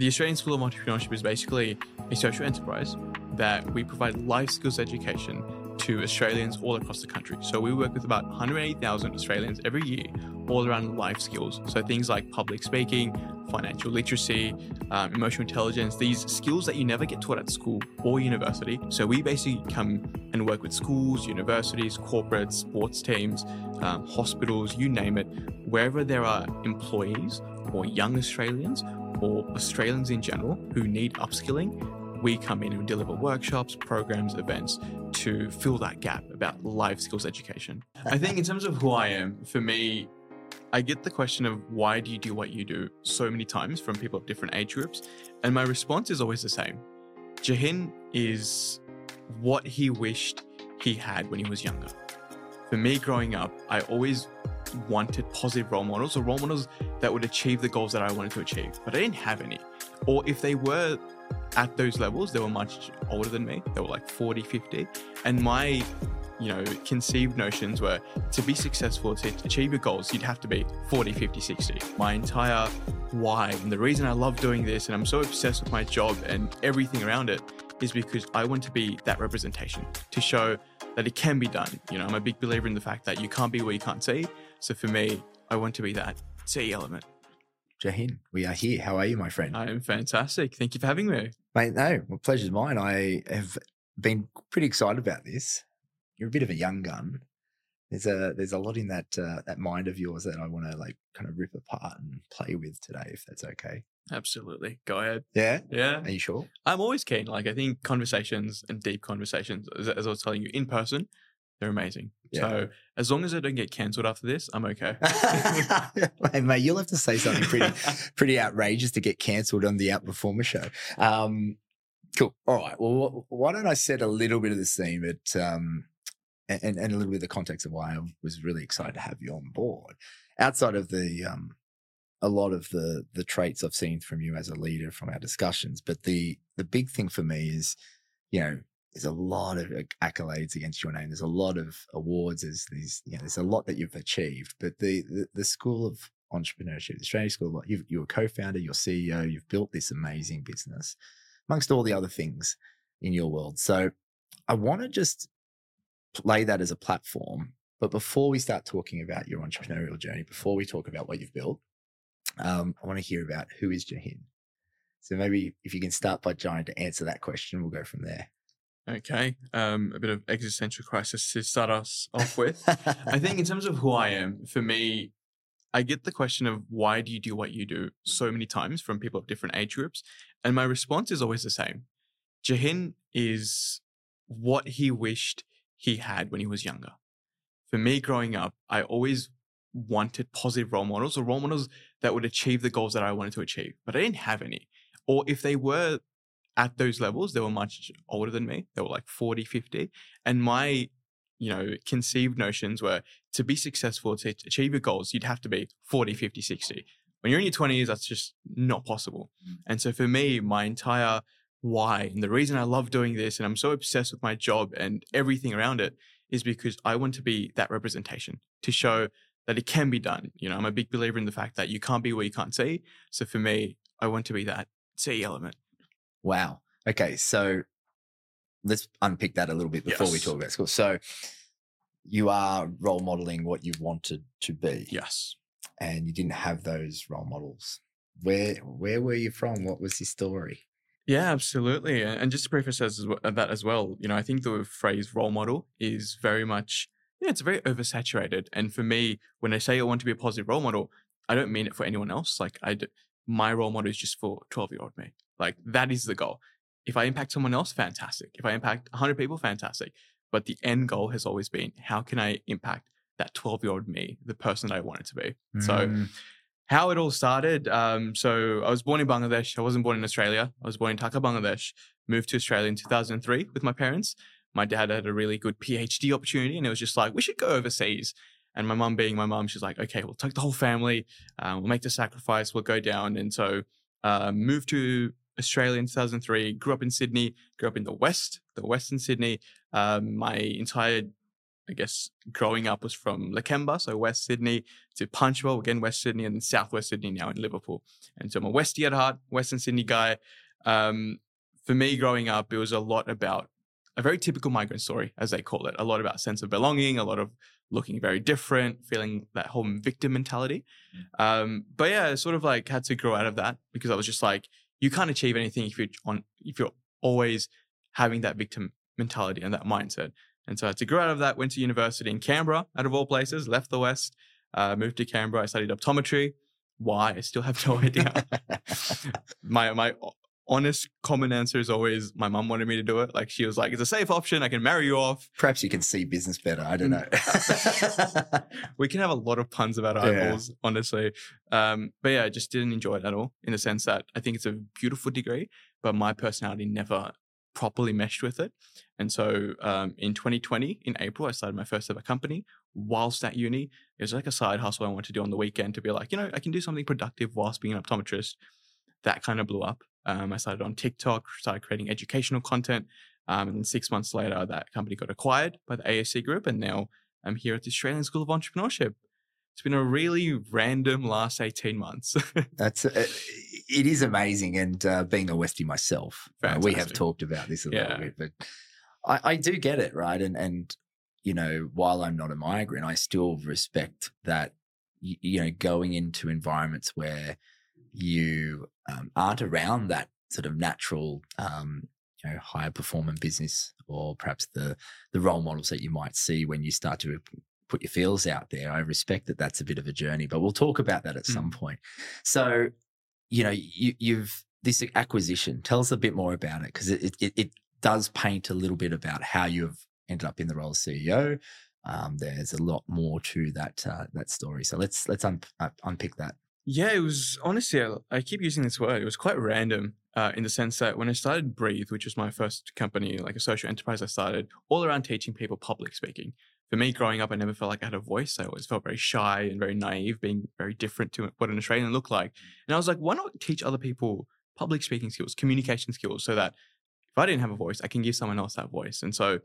the Australian School of Entrepreneurship is basically a social enterprise that we provide life skills education to Australians all across the country. So we work with about 180,000 Australians every year, all around life skills. So things like public speaking, financial literacy, um, emotional intelligence, these skills that you never get taught at school or university. So we basically come and work with schools, universities, corporates, sports teams, um, hospitals, you name it, wherever there are employees or young Australians or Australians in general who need upskilling, we come in and deliver workshops, programs, events to fill that gap about life skills education. I think, in terms of who I am, for me, I get the question of why do you do what you do so many times from people of different age groups. And my response is always the same Jahin is what he wished he had when he was younger. For me, growing up, I always wanted positive role models or role models that would achieve the goals that I wanted to achieve, but I didn't have any. Or if they were at those levels, they were much older than me. They were like 40, 50. And my, you know, conceived notions were to be successful, to achieve your goals, you'd have to be 40, 50, 60. My entire why and the reason I love doing this and I'm so obsessed with my job and everything around it is because I want to be that representation to show that it can be done. You know, I'm a big believer in the fact that you can't be where you can't see. So for me, I want to be that C element. Jahin, we are here. How are you, my friend? I am fantastic. Thank you for having me. Mate, no, well, pleasure's mine. I have been pretty excited about this. You're a bit of a young gun. There's a there's a lot in that uh, that mind of yours that I want to like kind of rip apart and play with today, if that's okay. Absolutely. Go ahead. Yeah. Yeah. Are you sure? I'm always keen. Like, I think conversations and deep conversations, as, as I was telling you, in person, they're amazing. Yeah. So as long as I don't get cancelled after this, I'm okay. hey, mate, you'll have to say something pretty pretty outrageous to get cancelled on the Outperformer show. Um, cool. All right. Well, why don't I set a little bit of the scene, but um, and, and a little bit of the context of why I was really excited to have you on board. Outside of the um, a lot of the the traits I've seen from you as a leader from our discussions, but the the big thing for me is, you know, there's a lot of accolades against your name. There's a lot of awards. There's these, you know, there's a lot that you've achieved. But the the, the School of Entrepreneurship, the Australian School, of, you've, you're a co-founder, you're CEO, you've built this amazing business, amongst all the other things in your world. So I want to just play that as a platform. But before we start talking about your entrepreneurial journey, before we talk about what you've built, um, I want to hear about who is Jahin. So maybe if you can start by trying to answer that question, we'll go from there. Okay. Um, a bit of existential crisis to start us off with. I think in terms of who I am, for me, I get the question of why do you do what you do so many times from people of different age groups. And my response is always the same. Jahin is what he wished he had when he was younger. For me, growing up, I always wanted positive role models or role models that would achieve the goals that I wanted to achieve, but I didn't have any. Or if they were at those levels, they were much older than me. They were like 40, 50. And my, you know, conceived notions were to be successful, to achieve your goals, you'd have to be 40, 50, 60. When you're in your 20s, that's just not possible. Mm. And so for me, my entire why and the reason I love doing this and I'm so obsessed with my job and everything around it is because I want to be that representation to show that it can be done. You know, I'm a big believer in the fact that you can't be where you can't see. So for me, I want to be that C element. Wow. Okay. So let's unpick that a little bit before we talk about school. So you are role modeling what you wanted to be. Yes. And you didn't have those role models. Where where were you from? What was your story? Yeah, absolutely. And just to preface as- uh, that as well, you know, I think the phrase role model is very much, yeah, it's very oversaturated. And for me, when I say I want to be a positive role model, I don't mean it for anyone else. Like I, my role model is just for 12 year old me. Like that is the goal. If I impact someone else, fantastic. If I impact 100 people, fantastic. But the end goal has always been, how can I impact that 12 year old me, the person that I wanted to be? So Mm, how it all started. Um, so I was born in Bangladesh. I wasn't born in Australia. I was born in Dhaka, Bangladesh. Moved to Australia in 2003 with my parents. My dad had a really good PhD opportunity, and it was just like we should go overseas. And my mum, being my mum, she's like, okay, we'll take the whole family. Um, we'll make the sacrifice. We'll go down. And so uh, moved to Australia in 2003. Grew up in Sydney. Grew up in the west, the Western Sydney. Um, my entire I guess growing up was from Lakemba, so West Sydney, to Punchbowl, again West Sydney, and then Southwest Sydney now in Liverpool. And so I'm a Westie at heart, Western Sydney guy. Um, for me, growing up, it was a lot about a very typical migrant story, as they call it. A lot about sense of belonging, a lot of looking very different, feeling that whole victim mentality. Mm. Um, but yeah, I sort of like had to grow out of that because I was just like, you can't achieve anything if you're on if you're always having that victim mentality and that mindset. And so I had to grow out of that. Went to university in Canberra, out of all places. Left the West, uh, moved to Canberra. I studied optometry. Why? I still have no idea. my my honest common answer is always my mum wanted me to do it. Like she was like, it's a safe option. I can marry you off. Perhaps you can see business better. I don't know. we can have a lot of puns about Yeah. eyeballs, honestly. Um, but yeah, I just didn't enjoy it at all in the sense that I think it's a beautiful degree, but my personality never properly meshed with it. And so um, in 2020, in April, I started my first ever company whilst at uni. It was like a side hustle I wanted to do on the weekend to be like, you know, I can do something productive whilst being an optometrist. That kind of blew up. Um, I started on TikTok, started creating educational content. Um, and then six months later, that company got acquired by the ASE Group. And now I'm here at the Australian School of Entrepreneurship. It's been a really random last 18 months. That's uh, it is amazing, and uh, being a Westie myself, uh, we have talked about this a Yeah. little bit, but I, I do get it right, and and you know, while I'm not a migrant, I still respect that you, you know going into environments where you um, aren't around that sort of natural, um, you know, higher performing business, or perhaps the the role models that you might see when you start to put your feels out there. I respect that that's a bit of a journey, but we'll talk about that at some point. So, you know, you, you've this acquisition. Tell us a bit more about it because it, it it does paint a little bit about how you've ended up in the role of CEO. Um, there's a lot more to that uh, that story. So let's let's un- uh, unpick that. Yeah, it was honestly, I, keep using this word. It was quite random uh, in the sense that when I started Breathe, which was my first company, like a social enterprise, I started all around teaching people public speaking. For me, growing up, I never felt like I had a voice. I always felt very shy and very naive, being very different to what an Australian looked like. And I was like, why not teach other people public speaking skills, communication skills, so that if I didn't have a voice, I can give someone else that voice. And so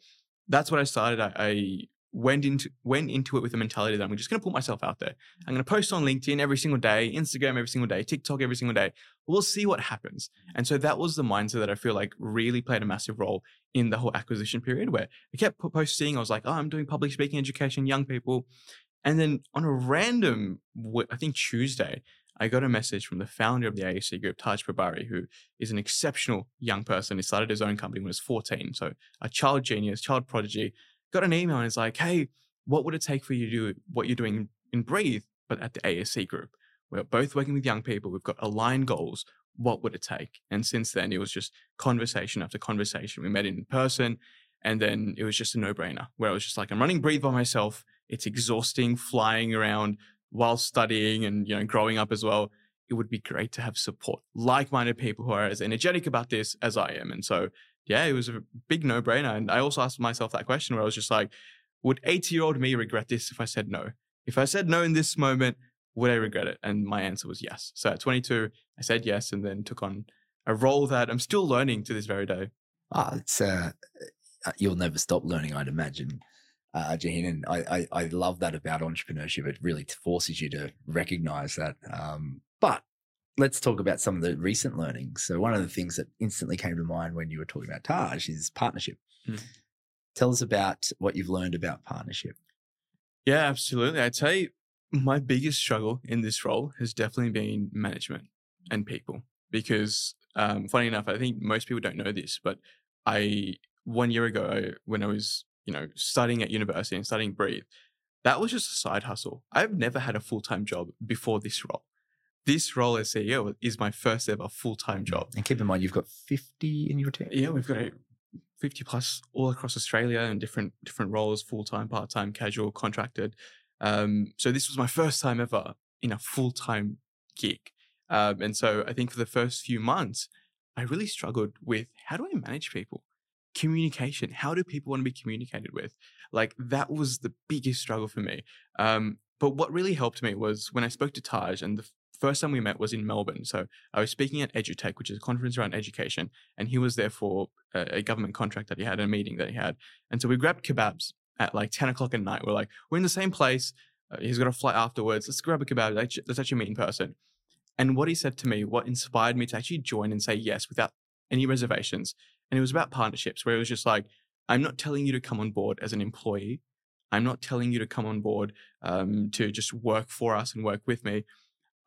that's what I started. I, I went into went into it with the mentality that I'm just going to put myself out there. I'm going to post on LinkedIn every single day, Instagram every single day, TikTok every single day. We'll see what happens. And so that was the mindset that I feel like really played a massive role in the whole acquisition period where I kept posting. I was like, oh, I'm doing public speaking education, young people. And then on a random, I think Tuesday, I got a message from the founder of the ASE group, Taj Pabari, who is an exceptional young person. He started his own company when he was 14. So a child genius, child prodigy, got an email and it's like, hey, what would it take for you to do what you're doing in Breathe, but at the ASE group? We're both working with young people. We've got aligned goals. What would it take? And since then, it was just conversation after conversation. We met in person and then it was just a no brainer where I was just like, I'm running Breathe by myself. It's exhausting flying around while studying and, you know, growing up as well. It would be great to have support, like minded people who are as energetic about this as I am. And so, yeah, it was a big no brainer. And I also asked myself that question where I was just like, would 80 year old me regret this if I said no? If I said no in this moment, would I regret it? And my answer was yes. So at 22, I said yes and then took on a role that I'm still learning to this very day. Ah, it's uh, uh, you'll never stop learning, I'd imagine. Uh, Jahin, and I, I, I love that about entrepreneurship. It really forces you to recognize that. Um, but let's talk about some of the recent learnings. So one of the things that instantly came to mind when you were talking about Taj is partnership. Mm. Tell us about what you've learned about partnership. Yeah, absolutely. I'd say my biggest struggle in this role has definitely been management and people because, um, funny enough, I think most people don't know this, but I, one year ago, when I was, you know, studying at university and studying Breathe, that was just a side hustle. I've never had a full time job before this role. This role as CEO is my first ever full time job. And keep in mind, you've got 50 in your team. Yeah, we've got 50 plus all across Australia in different different roles, full time, part time, casual, contracted. Um, so this was my first time ever in a full time gig, um, and so I think for the first few months, I really struggled with how do I manage people, communication. How do people want to be communicated with? Like that was the biggest struggle for me. Um, but what really helped me was when I spoke to Taj, and the first time we met was in Melbourne. So I was speaking at EduTech, which is a conference around education, and he was there for a, a government contract that he had, a meeting that he had. And so we grabbed kebabs at like 10 o'clock at night. We're like, we're in the same place. Uh, he's got a flight afterwards. Let's grab a kebab. Let's, actually meet in person. And what he said to me, what inspired me to actually join and say yes without any reservations. And it was about partnerships where it was just like, I'm not telling you to come on board as an employee. I'm not telling you to come on board um, to just work for us and work with me.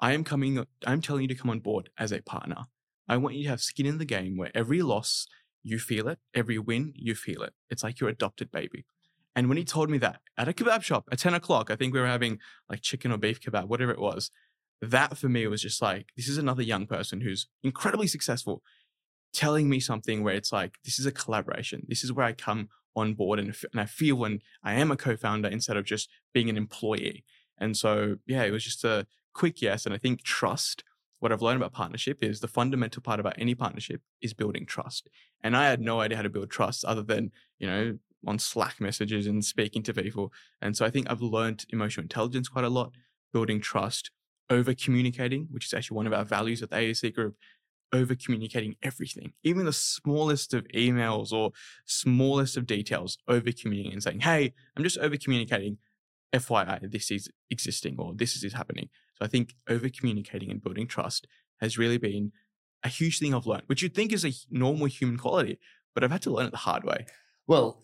I am coming, I'm telling you to come on board as a partner. I want you to have skin in the game where every loss, you feel it. Every win, you feel it. It's like your adopted baby. And when he told me that at a kebab shop at 10 o'clock, I think we were having like chicken or beef kebab, whatever it was, that for me was just like, this is another young person who's incredibly successful telling me something where it's like, this is a collaboration. This is where I come on board and, and I feel when I am a co founder instead of just being an employee. And so, yeah, it was just a quick yes. And I think trust, what I've learned about partnership is the fundamental part about any partnership is building trust. And I had no idea how to build trust other than, you know, on Slack messages and speaking to people. And so I think I've learned emotional intelligence quite a lot, building trust, over communicating, which is actually one of our values at the ASE group, over communicating everything, even the smallest of emails or smallest of details, over communicating and saying, Hey, I'm just over communicating. FYI, this is existing or this is happening. So I think over communicating and building trust has really been a huge thing I've learned, which you'd think is a normal human quality, but I've had to learn it the hard way. Well,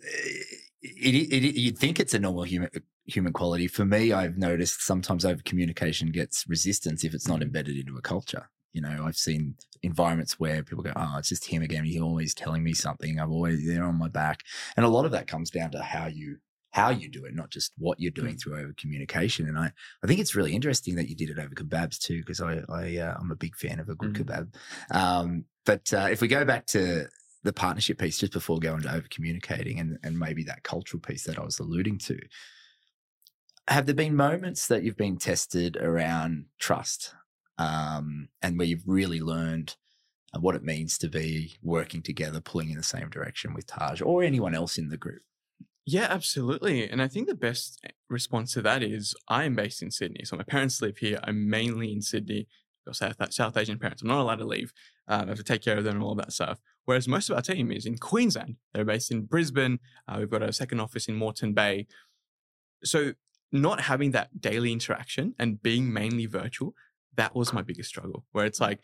it, it, it, you'd think it's a normal human human quality. For me, I've noticed sometimes over communication gets resistance if it's not mm-hmm. embedded into a culture. You know, I've seen environments where people go, "Oh, it's just him again. He's always telling me something. I'm always there on my back," and a lot of that comes down to how you how you do it, not just what you're doing mm. through over communication. And I, I think it's really interesting that you did it over kebabs too, because I, I, uh, I'm a big fan of a good mm. kebab. Um, but uh, if we go back to the partnership piece just before going to over communicating and, and maybe that cultural piece that I was alluding to, have there been moments that you've been tested around trust um, and where you've really learned uh, what it means to be working together, pulling in the same direction with Taj or anyone else in the group? Yeah, absolutely. And I think the best eh, response to that is I am based in Sydney. So my parents live here. I'm mainly in Sydney. Got South, South Asian parents. I'm not allowed to leave. Um, I have to take care of them and all that stuff. Whereas most of our team is in Queensland. They're based in Brisbane. Uh, we've got a second office in Moreton Bay. So not having that daily interaction and being mainly virtual, that was my biggest struggle. Where it's like,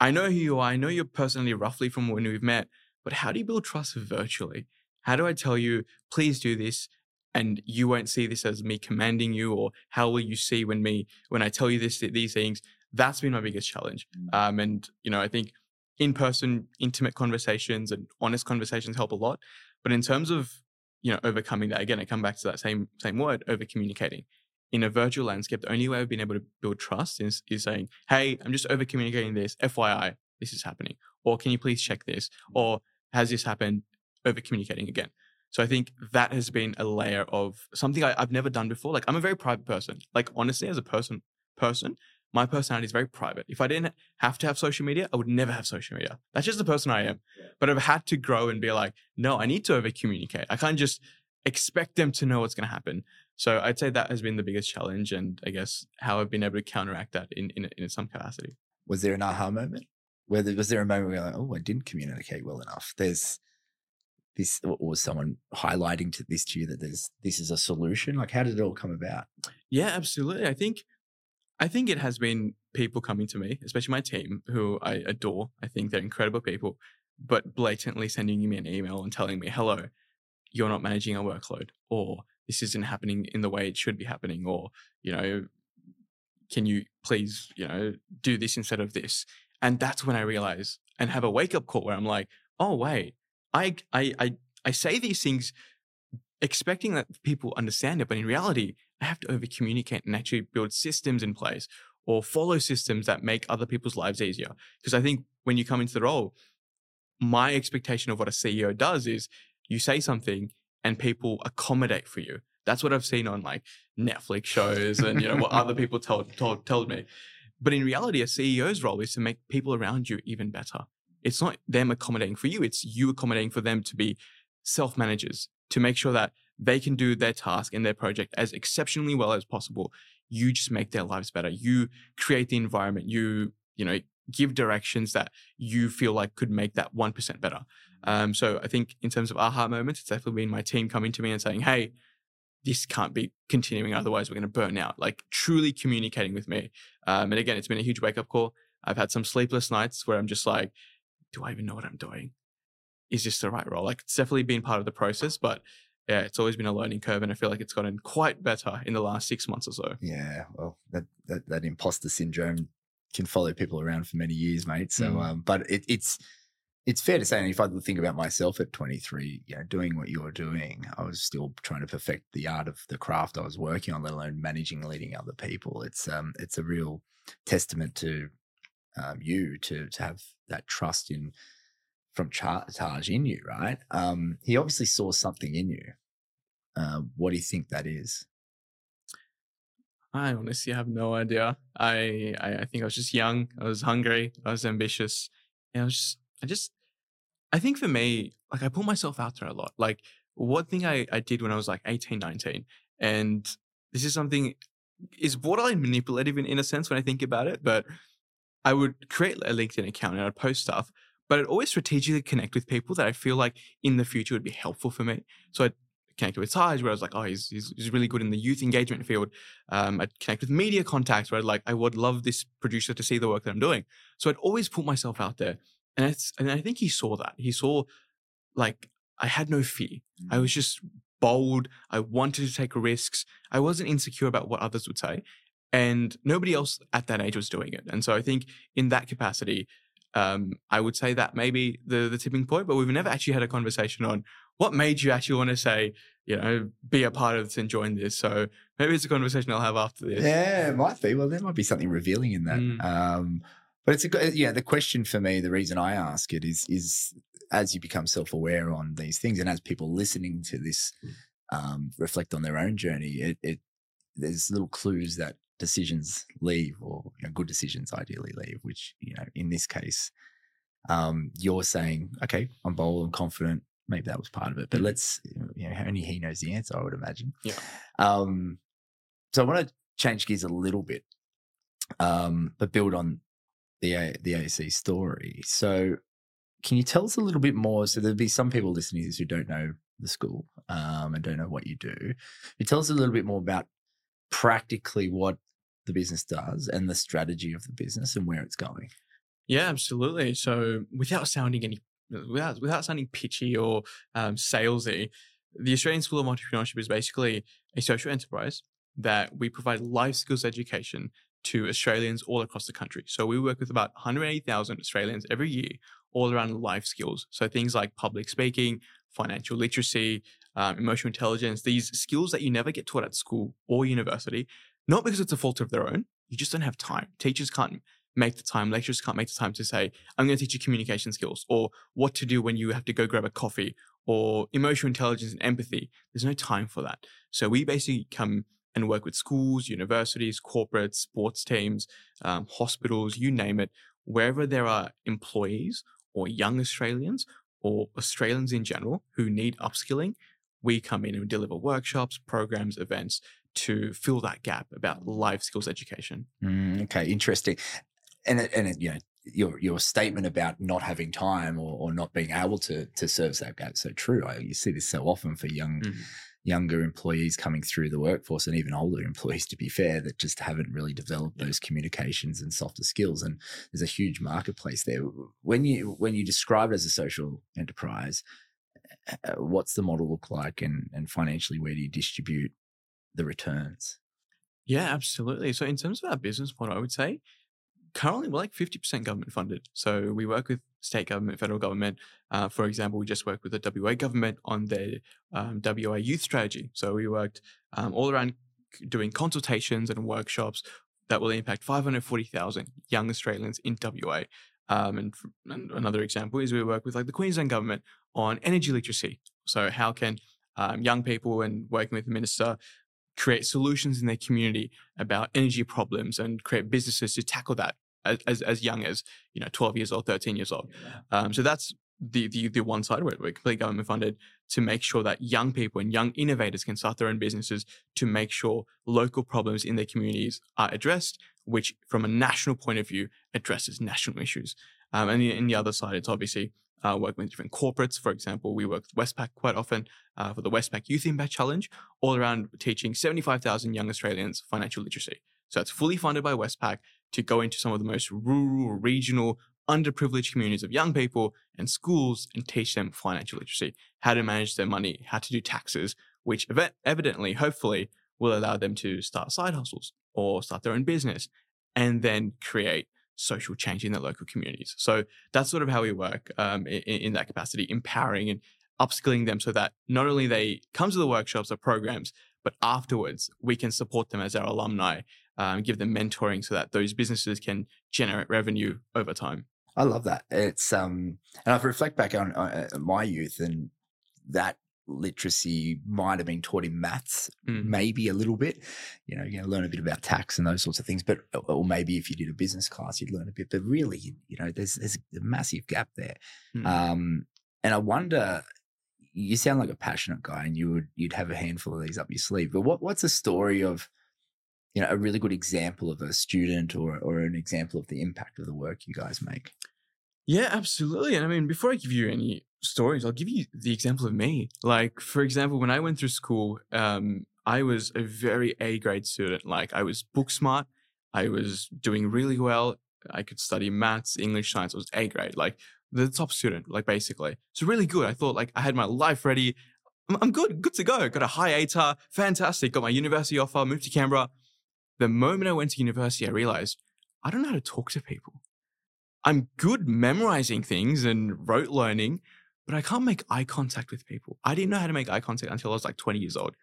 I know who you are. I know you're personally roughly from when we've met, but how do you build trust virtually? How do I tell you, please do this? And you won't see this as me commanding you, or how will you see when me when I tell you this these things? That's been my biggest challenge. Mm. Um, and you know, I think in-person, intimate conversations and honest conversations help a lot. But in terms of you know overcoming that, again, I come back to that same same word, over communicating. In a virtual landscape, the only way I've been able to build trust is is saying, "Hey, I'm just over communicating this. FYI, this is happening," or "Can you please check this?" or "Has this happened?" Over communicating again. So I think that has been a layer of something I, have never done before. Like I'm a very private person. Like honestly, as a person, person, my personality is very private. If I didn't have to have social media, I would never have social media. That's just the person I am. But I've had to grow and be like, no, I need to over communicate. I can't just expect them to know what's going to happen. So I'd say that has been the biggest challenge, and I guess how I've been able to counteract that in in, in some capacity. Was there an aha moment? Where there, was there a moment where you're like, oh, I didn't communicate well enough? There's this or someone highlighting to this to you that there's this is a solution? Like how did it all come about? Yeah absolutely. I think i think it has been people coming to me especially my team who i adore. I think they're incredible people but blatantly sending me an email and telling me hello you're not managing our workload or this isn't happening in the way it should be happening or you know can you please you know do this instead of this? And that's when i realize and have a wake up call where i'm like oh wait I, I, I, I say these things expecting that people understand it, but in reality, I have to over communicate and actually build systems in place or follow systems that make other people's lives easier. Because I think when you come into the role, my expectation of what a CEO does is you say something and people accommodate for you. That's what I've seen on like Netflix shows and you know what other people told told told me. But in reality, a CEO's role is to make people around you even better it's not them accommodating for you, it's you accommodating for them to be self managers, to make sure that they can do their task and their project as exceptionally well as possible. You just make their lives better. You create the environment. You, you know, give directions that you feel like could make that 1% better. Um, so I think in terms of aha moments, it's definitely been my team coming to me and saying, Hey, this can't be continuing, otherwise we're going to burn out. Like truly communicating with me. Um, and again, it's been a huge wake up call. I've had some sleepless nights where I'm just like, do I even know what I'm doing? Is this the right role? Like it's definitely been part of the process, but yeah, it's always been a learning curve, and I feel like it's gotten quite better in the last six months or so. Yeah, well, that that, that imposter syndrome can follow people around for many years, mate. So, mm. um, but it, it's it's fair to say, and if I think about myself at 23, you know, doing what you're doing, I was still trying to perfect the art of the craft I was working on, let alone managing, leading other people. It's um, it's a real testament to um, you to to have that trust in from Taj in you, right? Um, he obviously saw something in you. Uh, what do you think that is? I honestly have no idea. I, I, I think I was just young. I was hungry. I was ambitious. And I was just, I just, I think for me, like I put myself out there a lot. Like one thing I, I did when I was like 18, 19, and this is something is borderline manipulative in, in a sense when I think about it, but I would create a LinkedIn account and I'd post stuff but I'd always strategically connect with people that I feel like in the future would be helpful for me. So I'd connect with Taj, where I was like, oh, he's, he's, he's really good in the youth engagement field. Um, I'd connect with media contacts where I'd like, I would love this producer to see the work that I'm doing. So I'd always put myself out there. And, it's, and I think he saw that. He saw like, I had no fear. Mm-hmm. I was just bold. I wanted to take risks. I wasn't insecure about what others would say. And nobody else at that age was doing it. And so I think in that capacity, um, I would say that maybe the the tipping point, but we've never actually had a conversation on what made you actually want to say, you know, be a part of this and join this. So maybe it's a conversation I'll have after this. Yeah, it might be. Well, there might be something revealing in that. Mm. Um, but it's a yeah. The question for me, the reason I ask it is is as you become self aware on these things, and as people listening to this um, reflect on their own journey, it, it there's little clues that decisions leave or you know, good decisions ideally leave, which, you know, in this case, um, you're saying, okay, I'm bold, I'm confident. Maybe that was part of it, but let's, you know, only he knows the answer, I would imagine. Yeah. Um, so I want to change gears a little bit, um, but build on the, a- the ASE story. So can you tell us a little bit more? So there'll be some people listening to this who don't know the school um, and don't know what you do. You tell us a little bit more about practically what the business does and the strategy of the business and where it's going. Yeah, absolutely. So without sounding any without without sounding pitchy or um, salesy, the Australian School of Entrepreneurship is basically a social enterprise that we provide life skills education to Australians all across the country. So we work with about 180,000 Australians every year, all around life skills. So things like public speaking, financial literacy, um, emotional intelligence, these skills that you never get taught at school or university, not because it's a fault of their own. You just don't have time. Teachers can't make the time. Lecturers can't make the time to say, I'm going to teach you communication skills or what to do when you have to go grab a coffee or emotional intelligence and empathy. There's no time for that. So we basically come and work with schools, universities, corporates, sports teams, um, hospitals, you name it, wherever there are employees or young Australians or Australians in general who need upskilling, we come in and deliver workshops, programs, events to fill that gap about life skills education. Mm, okay, interesting. And it, and it, you know your your statement about not having time or, or not being able to to service that gap so true. I, you see this so often for young. Mm-hmm. Younger employees coming through the workforce, and even older employees, to be fair, that just haven't really developed yeah. those communications and softer skills. And there's a huge marketplace there. When you when you describe it as a social enterprise, uh, what's the model look like, and and financially, where do you distribute the returns? Yeah, absolutely. So in terms of our business model, I would say currently we're like 50% government funded. So we work with state government, federal government. Uh, for example, we just worked with the WA government on their um, WA youth strategy. So we worked um, all around doing consultations and workshops that will impact 540,000 young Australians in WA. Um, and, and, another example is we work with like the Queensland government on energy literacy. So how can um, young people and working with the minister create solutions in their community about energy problems and create businesses to tackle that as, as, as young as you know 12 years old 13 years old. Um, so that's the, the the one side where we're completely government funded to make sure that young people and young innovators can start their own businesses to make sure local problems in their communities are addressed which from a national point of view addresses national issues. Um, and in the other side it's obviously uh, working with different corporates. For example, we work with Westpac quite often uh, for the Westpac Youth Impact Challenge, all around teaching 75,000 young Australians financial literacy. So it's fully funded by Westpac to go into some of the most rural, regional, underprivileged communities of young people and schools and teach them financial literacy, how to manage their money, how to do taxes, which ev- evidently, hopefully, will allow them to start side hustles or start their own business and then create social change in their local communities. So that's sort of how we work um, in, in, that capacity, empowering and upskilling them so that not only they come to the workshops or programs, but afterwards we can support them as our alumni, um, give them mentoring so that those businesses can generate revenue over time. I love that. It's um, and I reflect back on uh, my youth and that literacy might have been taught in maths, mm. maybe a little bit. You know, you know, learn a bit about tax and those sorts of things. But or maybe if you did a business class, you'd learn a bit. But really, you know, there's there's a massive gap there. Mm. Um, and I wonder. You sound like a passionate guy, and you would you'd have a handful of these up your sleeve. But what what's a story of you know a really good example of a student or or an example of the impact of the work you guys make? Yeah, absolutely. And I mean, before I give you any stories, I'll give you the example of me. Like, for example, when I went through school, um, I was a very A grade student. Like, I was book smart. I was doing really well. I could study maths, English, science. I was A grade, like the top student, like basically. So really good. I thought like I had my life ready. I'm, I'm good, good to go. Got a high ATAR, fantastic. Got my university offer, moved to Canberra. The moment I went to university, I realized I don't know how to talk to people. I'm good memorizing things and rote learning, but I can't make eye contact with people. I didn't know how to make eye contact until I was like 20 years old.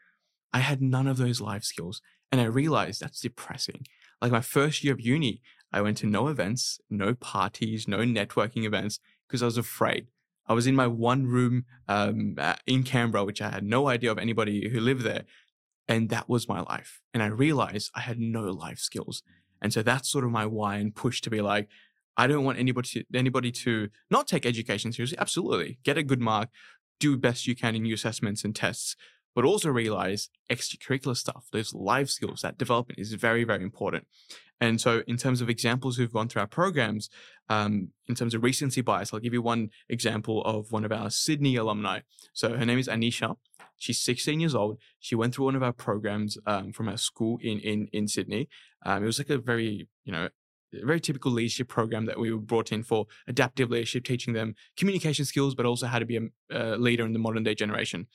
I had none of those life skills. And I realized that's depressing. Like my first year of uni, I went to no events, no parties, no networking events because I was afraid. I was in my one room um, in Canberra, which I had no idea of anybody who lived there. And that was my life. And I realized I had no life skills. And so that's sort of my why and push to be like, I don't want anybody to, anybody to not take education seriously. Absolutely. Get a good mark, do best you can in your assessments and tests, but also realize extracurricular stuff, those life skills, that development is very, very important. And so, in terms of examples who've gone through our programs, um, in terms of recency bias, I'll give you one example of one of our Sydney alumni. So, her name is Anisha. She's 16 years old. She went through one of our programs um, from our school in in in Sydney. Um, it was like a very you know very typical leadership program that we were brought in for adaptive leadership, teaching them communication skills, but also how to be a, leader in the modern day generation.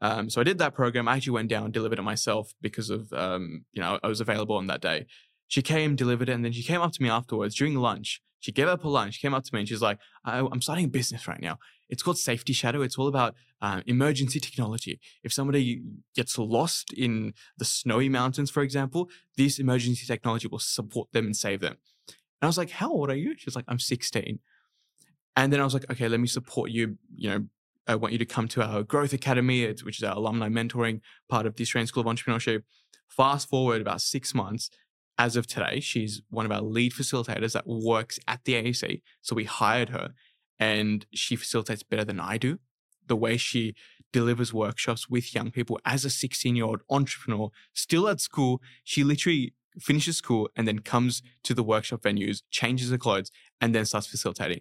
Um, so I did that program. I actually went down, delivered it myself because of um, you know I was available on that day. She came, delivered it, and then she came up to me afterwards during lunch. She gave up her lunch, came up to me, and she's like, "I'm starting a business right now. It's called Safety Shadow. It's all about uh, emergency technology. If somebody gets lost in the snowy mountains, for example, this emergency technology will support them and save them." And I was like, how old are you? She's like, I'm 16. And then I was like, okay, let me support you. You know, I want you to come to our Growth Academy, which is our alumni mentoring part of the Australian School of Entrepreneurship. Fast forward about six months. As of today, she's one of our lead facilitators that works at the ASE. So we hired her and she facilitates better than I do. The way she delivers workshops with young people as a 16 year old entrepreneur, still at school, she literally finishes school and then comes to the workshop venues, changes her clothes, and then starts facilitating.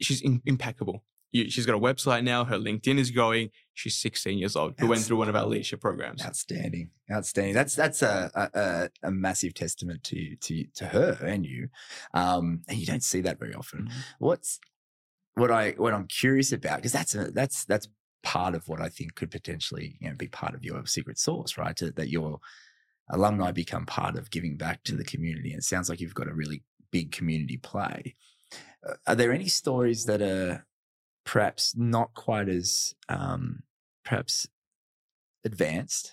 She's in- impeccable. She's got a website now. Her LinkedIn is growing. She's 16 years old. Who went through one of our leadership programs. Outstanding, outstanding. That's that's a a, a massive testament to to to her and you. Um, and you don't see that very often. Mm-hmm. What's what I what I'm curious about because that's a, that's that's part of what I think could potentially you know be part of your secret sauce, right? To, that you're alumni become part of giving back to the community. And it sounds like you've got a really big community play. Uh, are there any stories that are perhaps not quite as um, perhaps advanced,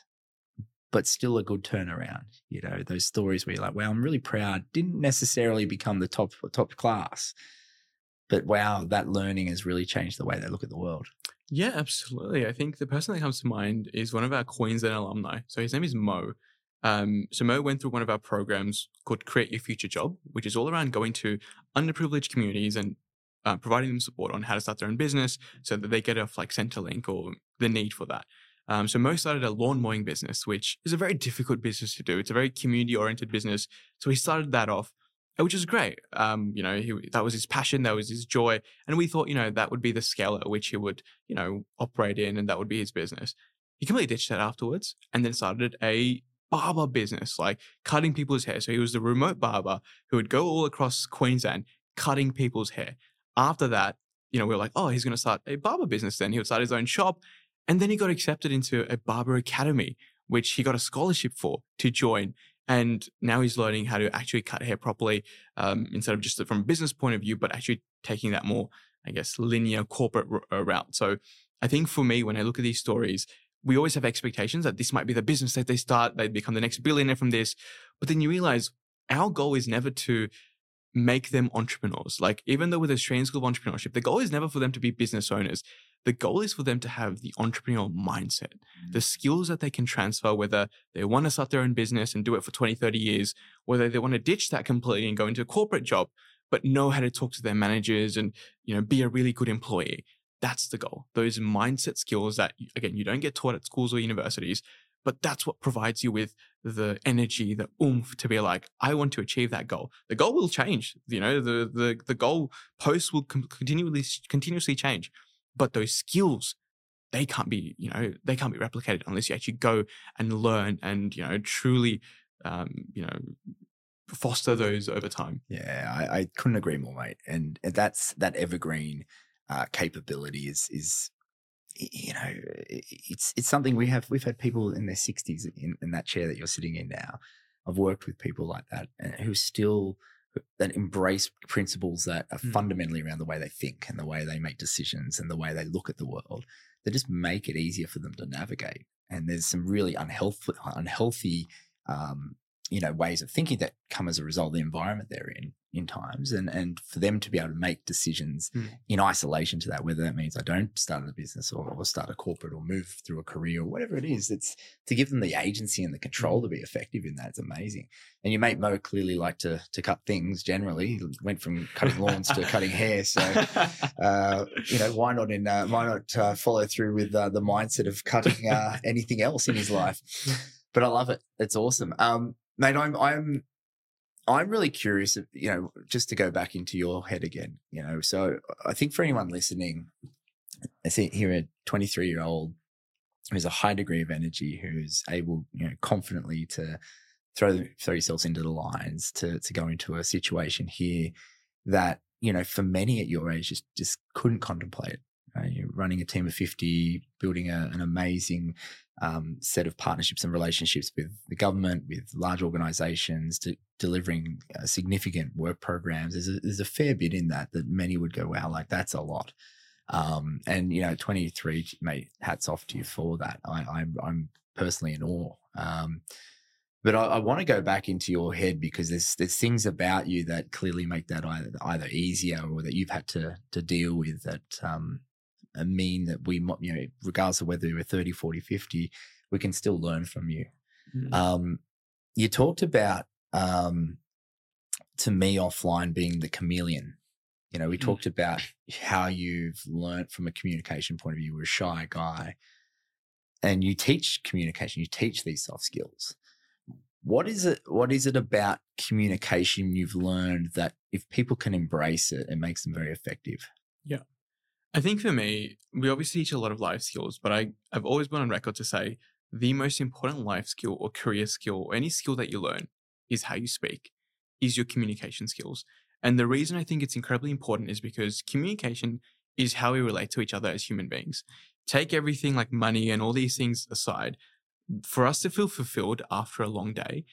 but still a good turnaround? You know, those stories where you're like, "Wow, I'm really proud." Didn't necessarily become the top top class, but wow, that learning has really changed the way they look at the world. Yeah, absolutely. I think the person that comes to mind is one of our Queensland alumni. So his name is Mo. Um, so Mo went through one of our programs called Create Your Future Job, which is all around going to underprivileged communities and uh, providing them support on how to start their own business so that they get off like Centrelink or the need for that. Um, so Mo started a lawn mowing business, which is a very difficult business to do. It's a very community oriented business. So he started that off. which is great. Um, you know, he, that was his passion, that was his joy, and we thought, you know, that would be the scale at which he would, you know, operate in, and that would be his business. He completely ditched that afterwards, and then started a barber business, like cutting people's hair. So he was the remote barber who would go all across Queensland cutting people's hair. After that, you know, we were like, oh, he's going to start a barber business. Then he would start his own shop, and then he got accepted into a barber academy, which he got a scholarship for to join and now he's learning how to actually cut hair properly um, instead of just from a business point of view, but actually taking that more, I guess, linear corporate r- uh, route. So I think for me, when I look at these stories, we always have expectations that this might be the business that they start, they become the next billionaire from this. But then you realize our goal is never to make them entrepreneurs. Like, even though with Australian School of Entrepreneurship, the goal is never for them to be business owners. The goal is for them to have the entrepreneurial mindset, mm-hmm. the skills that they can transfer, whether they want to start their own business and do it for 20, 30 years, whether they want to ditch that completely and go into a corporate job, but know how to talk to their managers and, you know, be a really good employee. That's the goal. Those mindset skills that, again, you don't get taught at schools or universities, but that's what provides you with the energy, the oomph to be like, I want to achieve that goal. The goal will change. You know, the the the goal posts will continually continuously change, but those skills they can't be you know they can't be replicated unless you actually go and learn and you know truly um, you know foster those over time. Yeah, I, I couldn't agree more, mate. And that's that evergreen uh, capability is is you know, it's it's something we have. We've had people in their sixties in, in that chair that you're sitting in now. I've worked with people like that who still that embrace principles that are mm. fundamentally around the way they think and the way they make decisions and the way they look at the world. That just make it easier for them to navigate. And there's some really unhealthy, unhealthy um, you know ways of thinking that come as a result of the environment they're in in times and and for them to be able to make decisions mm. in isolation to that whether that means i don't start a business or, or, start a corporate or move through a career or whatever it is it's to give them the agency and the control to be effective in that it's amazing. And your mate mo clearly like to to cut things generally he went from cutting lawns to cutting hair. So uh, you know why not in uh, why not uh, follow through with uh, the mindset of cutting uh, anything else in his life? But i love it. It's awesome. Um mate, I'm I'm I'm really curious, you know, just to go back into your head again, you know. So I think for anyone listening, I see here a 23 year old who's a high degree of energy, who's able, you know, confidently to throw throw yourselves into the lines, to to go into a situation here that you know, for many at your age, just just couldn't contemplate. Uh, you're running a team of 50, building a, an amazing um, set of partnerships and relationships with the government, with large organizations, to delivering uh, significant work programs. There's a, there's a fair bit in that that many would go, wow, like that's a lot. Um, and you know, 23, mate, hats off to you for that. I, am personally in awe. Um, but I, I want to go back into your head because there's there's things about you that clearly make that either, either easier or that you've had to to deal with that um, mean that we, you know, regardless of whether we're 30, 40, 50, we can still learn from you. Mm-hmm. Um, you talked about, um, to me, offline being the chameleon. You know, we mm-hmm. talked about how you've learned from a communication point of view. You were a shy guy and you teach communication, you teach these soft skills. What is it? What is it about communication you've learned that if people can embrace it, it makes them very effective? Yeah. I think for me, we obviously teach a lot of life skills, but I, I've always been on record to say the most important life skill or career skill or any skill that you learn is how you speak, is your communication skills. And the reason I think it's incredibly important is because communication is how we relate to each other as human beings. Take everything like money and all these things aside. For us to feel fulfilled after a long day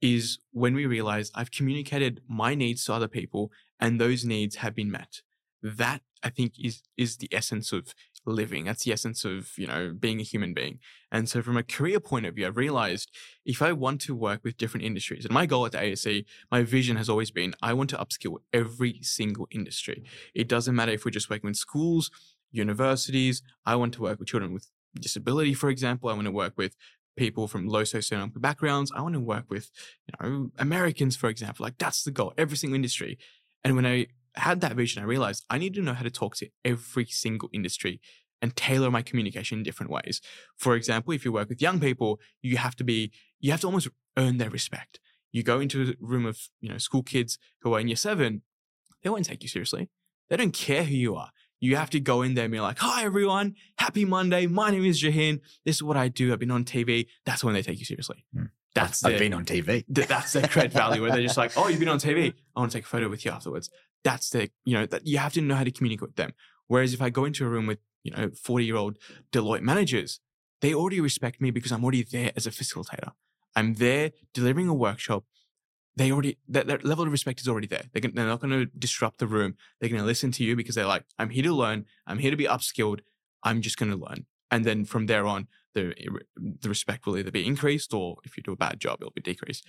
is when we realize I've communicated my needs to other people and those needs have been met. That I think is is the essence of living. That's the essence of, you know, being a human being. And so from a career point of view, I've realized if I want to work with different industries, and my goal at the ASE, my vision has always been I want to upskill every single industry. It doesn't matter if we're just working with schools, universities. I want to work with children with disability, for example. I want to work with people from low socioeconomic backgrounds. I want to work with, you know, Americans, for example. Like that's the goal, every single industry. And when I had that vision, I realized I need to know how to talk to every single industry and tailor my communication in different ways. For example, if you work with young people, you have to be, you have to almost earn their respect. You go into a room of, you know, school kids who are in year seven, they won't take you seriously. They don't care who you are. You have to go in there and be like, hi, everyone. Happy Monday. My name is Jahin. This is what I do. I've been on TV. That's when they take you seriously. Hmm. That's I've their- been on TV. th- that's their cred value where they're just like, oh, you've been on TV. I want to take a photo with you afterwards. That's the, you know, that you have to know how to communicate with them. Whereas if I go into a room with, you know, 40 year old Deloitte managers, they already respect me because I'm already there as a facilitator. I'm there delivering a workshop. They already, that, that level of respect is already there. They're, gonna, they're not going to disrupt the room. They're going to listen to you because they're like, I'm here to learn. I'm here to be upskilled. I'm just going to learn. And then from there on, the, the respect will either be increased or if you do a bad job, it'll be decreased.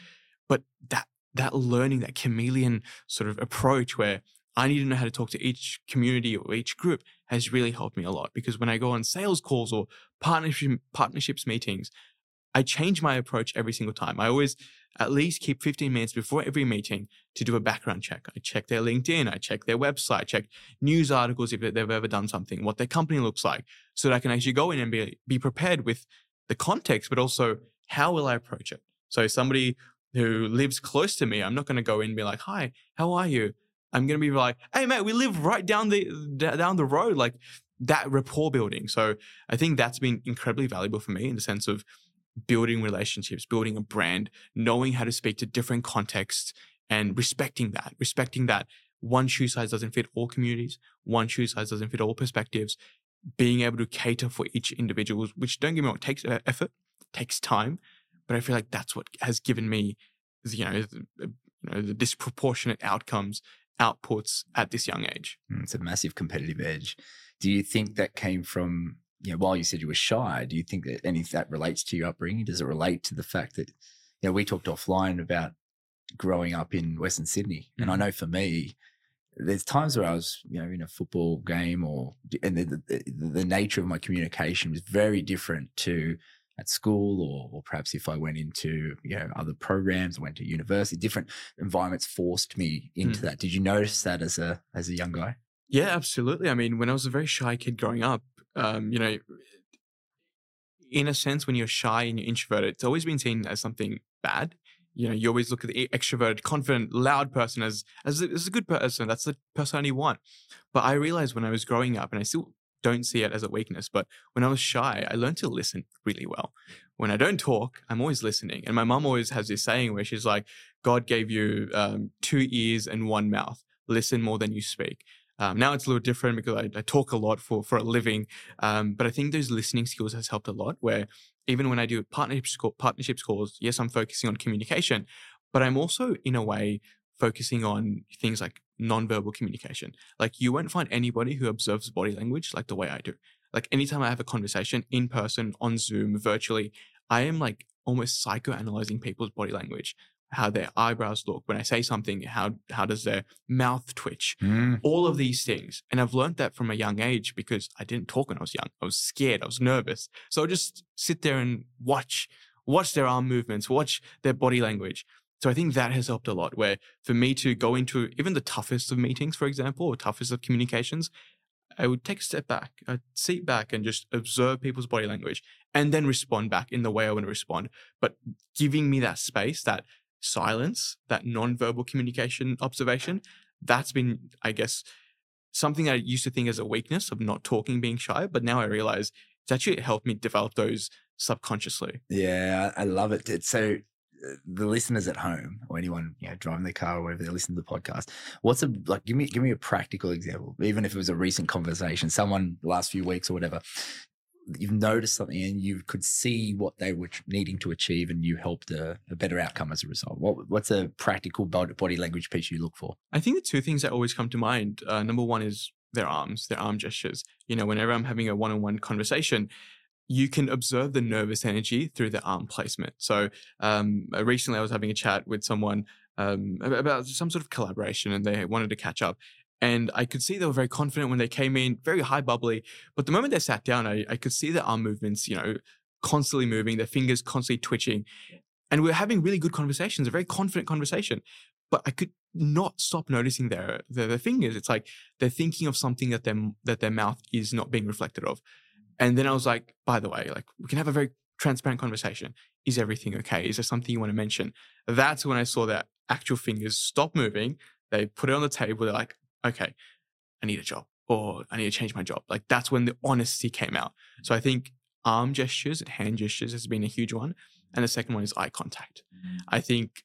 But that, that learning, that chameleon sort of approach where I need to know how to talk to each community or each group has really helped me a lot because when I go on sales calls or partnership, partnerships meetings, I change my approach every single time. I always at least keep 15 minutes before every meeting to do a background check. I check their LinkedIn, I check their website, check news articles if they've ever done something, what their company looks like, so that I can actually go in and be, be prepared with the context, but also how will I approach it? So somebody who lives close to me, I'm not going to go in and be like, hi, how are you? I'm going to be like, hey, mate, we live right down the, down the road. Like that rapport building. So I think that's been incredibly valuable for me in the sense of building relationships, building a brand, knowing how to speak to different contexts and respecting that, respecting that one shoe size doesn't fit all communities, one shoe size doesn't fit all perspectives, being able to cater for each individual, which don't get me wrong, takes effort, takes time, but I feel like that's what has given me, you know, the, you know, the disproportionate outcomes, outputs at this young age. Mm, It's a massive competitive edge. Do you think that came from, you know, while you said you were shy, do you think that any of that relates to your upbringing? Does it relate to the fact that, you know, we talked offline about growing up in Western Sydney. And I Mhm. know for me, there's times where I was, you know, in a football game or, and the, the, the nature of my communication was very different to at school or, or perhaps if I went into, you know, other programs, went to university, different environments forced me into that. Did you notice that as a, as a young guy? Yeah, absolutely. I mean, when I was a very shy kid growing up, um, you know, in a sense, when you're shy and you're introverted, it's always been seen as something bad. You know, you always look at the extroverted, confident, loud person as as a, as a good person. That's the person you want. But I realized when I was growing up, and I still don't see it as a weakness, but when I was shy, I learned to listen really well. When I don't talk, I'm always listening. And my mom always has this saying where she's like, "God gave you um, two ears and one mouth. Listen more than you speak." Um, now it's a little different because I, I talk a lot for for a living, um, but I think those listening skills has helped a lot. Where even when I do partnerships partnerships calls, yes, I'm focusing on communication, but I'm also in a way focusing on things like nonverbal communication. Like you won't find anybody who observes body language like the way I do. Like anytime I have a conversation in person, on Zoom, virtually, I am like almost psychoanalyzing people's body language, how their eyebrows look when I say something, how how does their mouth twitch, mm. all of these things. And I've learned that from a young age because I didn't talk when I was young. I was scared. I was nervous. So I just sit there and watch, watch their arm movements, watch their body language. So I think that has helped a lot where for me to go into even the toughest of meetings, for example, or toughest of communications, I would take a step back, I'd sit back and just observe people's body language and then respond back in the way I want to respond. But giving me that space, that silence, that non-verbal communication observation, that's been, I guess, something I used to think as a weakness of not talking, being shy. But now I realize it's actually helped me develop those subconsciously. Yeah, I love it. So the listeners at home or anyone you know driving their car or wherever they listen to the podcast, what's a like? Give me give me a practical example. Even if it was a recent conversation, someone last few weeks or whatever, you've noticed something and you could see what they were needing to achieve, and you helped a, a better outcome as a result. What what's a practical body language piece you look for? I think the two things that always come to mind. Uh, number one is their arms, their arm gestures. You know, whenever I'm having a one-on-one conversation, you can observe the nervous energy through the arm placement. So um, uh, recently, I was having a chat with someone um, about some sort of collaboration, and they wanted to catch up. And I could see they were very confident when they came in, very high bubbly. But the moment they sat down, I, I could see their arm movements, you know, constantly moving, their fingers constantly twitching. And we were having really good conversations, a very confident conversation. But I could not stop noticing their, their their fingers. It's like they're thinking of something that that their mouth is not being reflected of. And then I was like, by the way, like we can have a very transparent conversation. Is everything okay? Is there something you want to mention? That's when I saw that actual fingers stop moving. They put it on the table. They're like, okay, I need a job or I need to change my job. Like that's when the honesty came out. Mm. So I think arm gestures and hand gestures has been a huge one. And the second one is eye contact. Mm. I think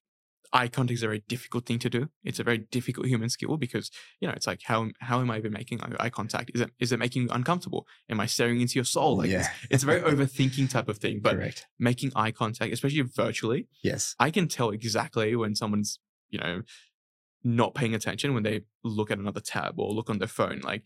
eye contact is a very difficult thing to do. It's a very difficult human skill because you know it's like how how am I even making eye contact? Is it is it making you uncomfortable? Am I staring into your soul? Like Yeah. it's, it's a very overthinking type of thing. But Correct. making eye contact, especially virtually, Yes. I can tell exactly when someone's you know not paying attention when they look at another tab or look on their phone. Like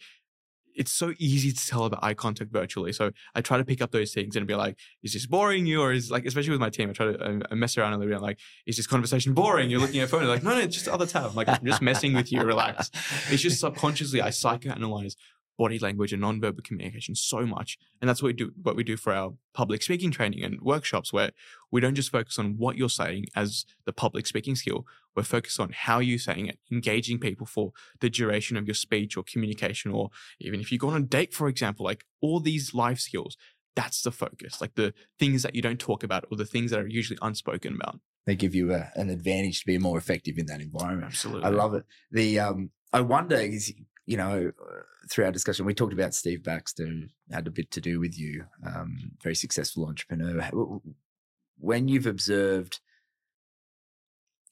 it's so easy to tell about eye contact virtually. So I try to pick up those things and be like, is this boring you? Or is like, especially with my team, I try to I, I mess around a little bit. I'm like, is this conversation boring? You're looking at phone. They're like, no, no, it's just the other tab. I'm like, I'm just messing with you. Relax. It's just subconsciously I psychoanalyze body language and nonverbal communication so much. And that's what we do what we do for our public speaking training and workshops where we don't just focus on what you're saying as the public speaking skill. We're focused on how you're saying it, engaging people for the duration of your speech or communication, or even if you go on a date, for example, like all these life skills, that's the focus. Like the things that you don't talk about or the things that are usually unspoken about. They give you a, an advantage to be more effective in that environment. Absolutely. I love it. The um, I wonder is you know through our discussion we talked about Steve Baxter had a bit to do with you, um, very successful entrepreneur. When you've observed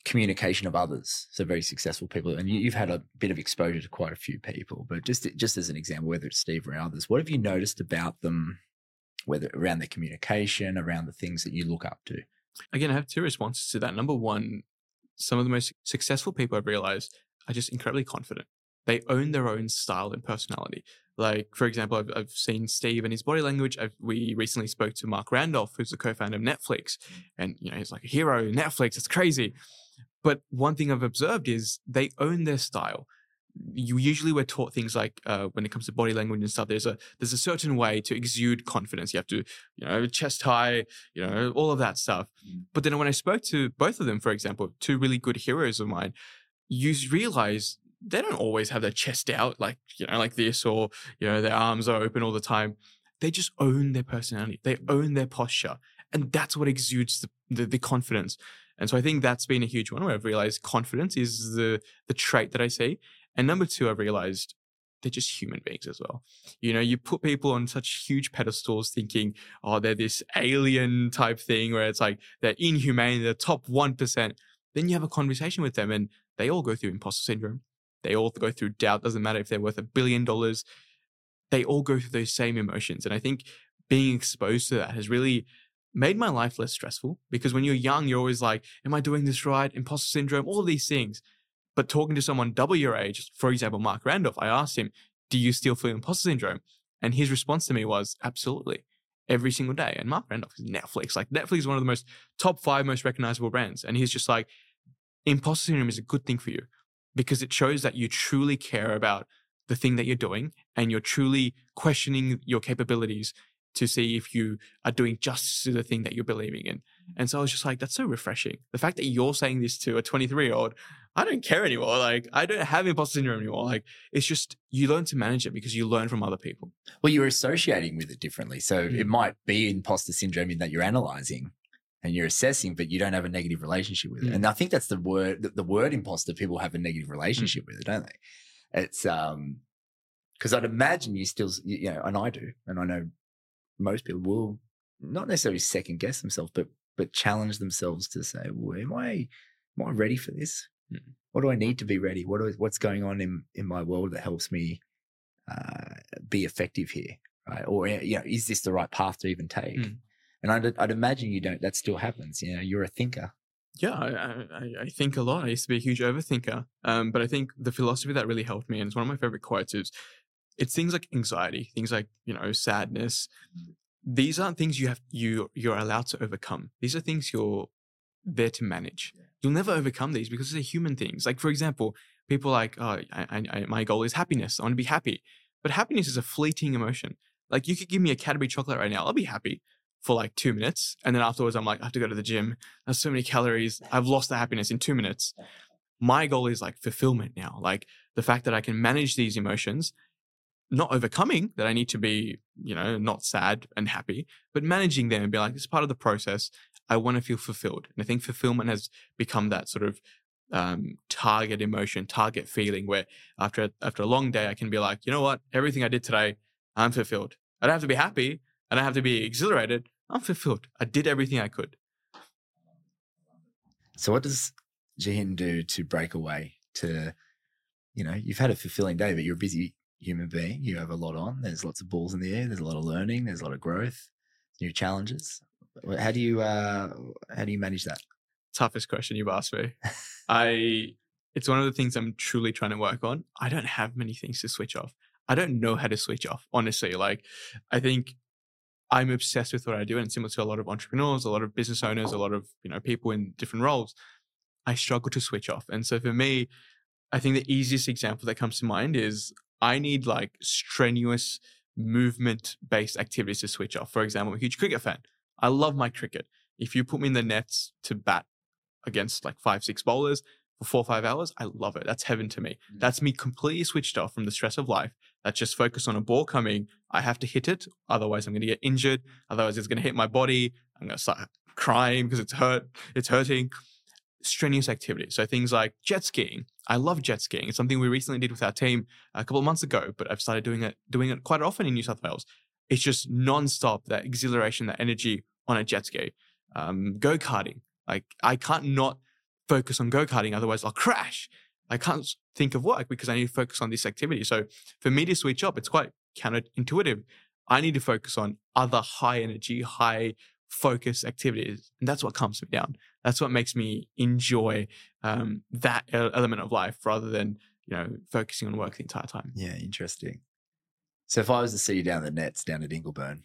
communication of others, so very successful people, and you, you've had a bit of exposure to quite a few people, but just just as an example, whether it's Steve or others, what have you noticed about them? Whether around their communication, around the things that you look up to. Again, I have two responses to that. Number one, some of the most successful people I've realized are just incredibly confident. They own their own style and personality. Like, for example, I've, I've seen Steve and his body language. I've, we recently spoke to Marc Randolph, who's the co-founder of Netflix, and you know he's like a hero. Netflix, it's crazy. But one thing I've observed is they own their style. You usually we're taught things like uh, when it comes to body language and stuff. There's a there's a certain way to exude confidence. You have to, you know, chest high, you know, all of that stuff. But then when I spoke to both of them, for example, two really good heroes of mine, you realize they don't always have their chest out like, you know, like this or, you know, their arms are open all the time. They just own their personality. They mm. own their posture. And that's what exudes the, the, the confidence. And so I think that's been a huge one where I've realized confidence is the the trait that I see. And number two, I've realized they're just human beings as well. You know, you put people on such huge pedestals thinking, oh, they're this alien type thing where it's like they're inhumane, they're top 1%. Then you have a conversation with them and they all go through imposter syndrome. They all go through doubt. Doesn't matter if they're worth a billion dollars. They all go through those same emotions. And I think being exposed to that has really made my life less stressful because when you're young, you're always like, am I doing this right? Imposter syndrome, all these things. But talking to someone double your age, for example, Marc Randolph, I asked him, do you still feel imposter syndrome? And his response to me was, absolutely, every single day. And Marc Randolph is Netflix. Like Netflix is one of the most top five most recognizable brands. And he's just like, imposter syndrome is a good thing for you because it shows that you truly care about the thing that you're doing and you're truly questioning your capabilities to see if you are doing justice to the thing that you're believing in. And so I was just like, that's so refreshing. The fact that you're saying this to a 23 year old, I don't care anymore. Like, I don't have imposter syndrome anymore. Like, it's just you learn to manage it because you learn from other people. Well, you're associating with it differently. So Mm. it might be imposter syndrome in that you're analyzing and you're assessing, but you don't have a negative relationship with it. Mm. And I think that's the word, the, the word imposter, people have a negative relationship with it, don't they? It's, um, because I'd imagine you still, you know, and I do, and I know most people will not necessarily second guess themselves, but but challenge themselves to say, well, am I am I ready for this? Mm. What do I need to be ready? What do, what's going on in in my world that helps me uh, be effective here, right? Or you know, is this the right path to even take? Mm. And I'd, I'd imagine you don't. That still happens. You know, you're a thinker. Yeah, I, I, I think a lot. I used to be a huge overthinker. Um, but I think the philosophy that really helped me, and it's one of my favorite quotes, is it's things like anxiety, things like, you know, sadness. These aren't things you have you you're allowed to overcome. These are things you're there to manage. You'll never overcome these because they're human things. Like for example, people like, oh, I, I, my goal is happiness. I want to be happy. But happiness is a fleeting emotion. Like you could give me a Cadbury chocolate right now, I'll be happy for like two minutes, and then afterwards I'm like, I have to go to the gym. There's so many calories. I've lost the happiness in two minutes. My goal is like fulfillment now. Like the fact that I can manage these emotions not overcoming that I need to be, you know, not sad and happy, but managing them and be like, it's part of the process. I want to feel fulfilled. And I think fulfillment has become that sort of um, target emotion, target feeling where after, after a long day, I can be like, you know what? Everything I did today, I'm fulfilled. I don't have to be happy. I don't have to be exhilarated. I'm fulfilled. I did everything I could. So what does Jahin do to break away to, you know, you've had a fulfilling day, but you're a busy human being. You have a lot on. There's lots of balls in the air. There's a lot of learning. There's a lot of growth, new challenges. How do you uh, how do you manage that? Toughest question you've asked me. I it's one of the things I'm truly trying to work on. I don't have many things to switch off. I don't know how to switch off, honestly. Like I think I'm obsessed with what I do, and similar to a lot of entrepreneurs, a lot of business owners, a lot of you know people in different roles. I struggle to switch off, and so for me, I think the easiest example that comes to mind is I need like strenuous movement based activities to switch off. For example, I'm a huge cricket fan. I love my cricket. If you put me in the nets to bat against like five, six bowlers for four or five hours, I love it. That's heaven to me. Mm. That's me completely switched off from the stress of life. That's just focused on a ball coming. I have to hit it. Otherwise, I'm going to get injured. Otherwise, it's going to hit my body. I'm going to start crying because it's hurt. It's hurting strenuous activity. So things like jet skiing. I love jet skiing. It's something we recently did with our team a couple of months ago, but I've started doing it doing it quite often in New South Wales. It's just non-stop that exhilaration, that energy on a jet ski. Um, go karting. Like I can't not focus on go karting, otherwise I'll crash. I can't think of work because I need to focus on this activity. So for me to switch up, it's quite counterintuitive. I need to focus on other high energy, high focus activities. And that's what calms me down. That's what makes me enjoy um, that element of life rather than, you know, focusing on work the entire time. Yeah, interesting. So if I was to see you down the nets down at Ingleburn,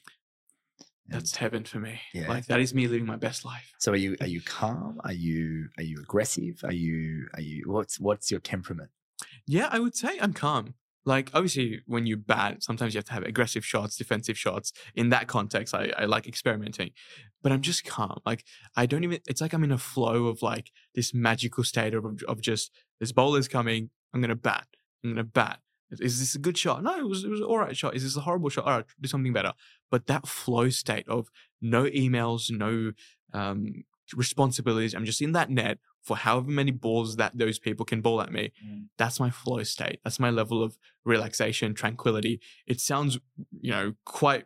that's heaven for me. Yeah. Like that is me living my best life. So are you are you calm? Are you are you aggressive? Are you are you what's what's your temperament? Yeah, I would say I'm calm like obviously when you bat, sometimes you have to have aggressive shots, defensive shots. In that context, I, I like experimenting, but I'm just calm. Like I don't even. It's like I'm in a flow of like this magical state of of just this bowler's coming. I'm gonna bat. I'm gonna bat. Is this a good shot? No, it was it was an all right shot. Is this a horrible shot? All right, do something better. But that flow state of no emails, no um, responsibilities. I'm just in that net for however many balls that those people can bowl at me. Mm. That's my flow state. That's my level of relaxation, tranquility. It sounds, you know, quite,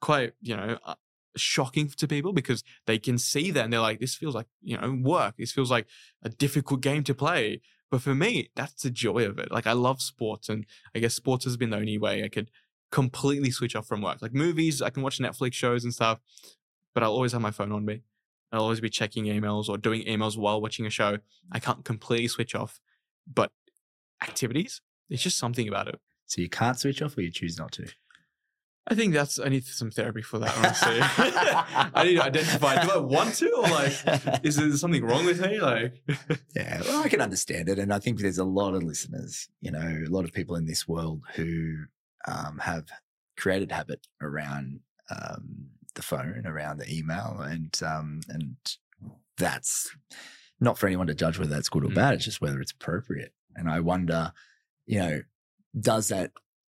quite, you know, uh, shocking to people because they can see that and they're like, this feels like, you know, work. This feels like a difficult game to play. But for me, that's the joy of it. Like I love sports and I guess sports has been the only way I could completely switch off from work. Like movies, I can watch Netflix shows and stuff, but I'll always have my phone on me. I'll always be checking emails or doing emails while watching a show. I can't completely switch off, but activities, it's just something about it. So you can't switch off or you choose not to? I think that's, I need some therapy for that, honestly. I need to identify, do I want to or like, is there something wrong with me? Like, yeah, well, I can understand it. And I think there's a lot of listeners, you know, a lot of people in this world who um, have created habit around um, the phone, around the email, and um, and that's not for anyone to judge whether that's good or mm. bad. It's just whether it's appropriate. And I wonder, you know, does that?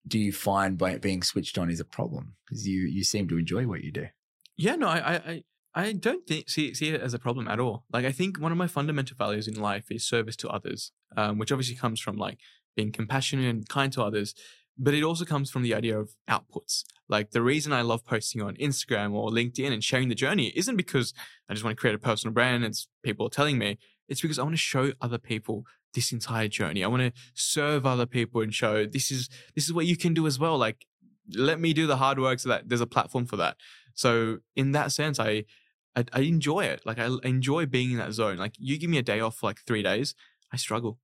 Do you find by being switched on is a problem because you you seem to enjoy what you do? Yeah, no, I I I don't think see see it as a problem at all. Like I think one of my fundamental values in life is service to others, um, which obviously comes from like being compassionate and kind to others but it also comes from the idea of outputs. Like the reason I love posting on Instagram or LinkedIn and sharing the journey isn't because I just want to create a personal brand and people are telling me. It's because I want to show other people this entire journey. I want to serve other people and show this is this is what you can do as well. Like let me do the hard work so that there's a platform for that. So in that sense, I I, I enjoy it. Like I enjoy being in that zone. Like you give me a day off for like three days, I struggle.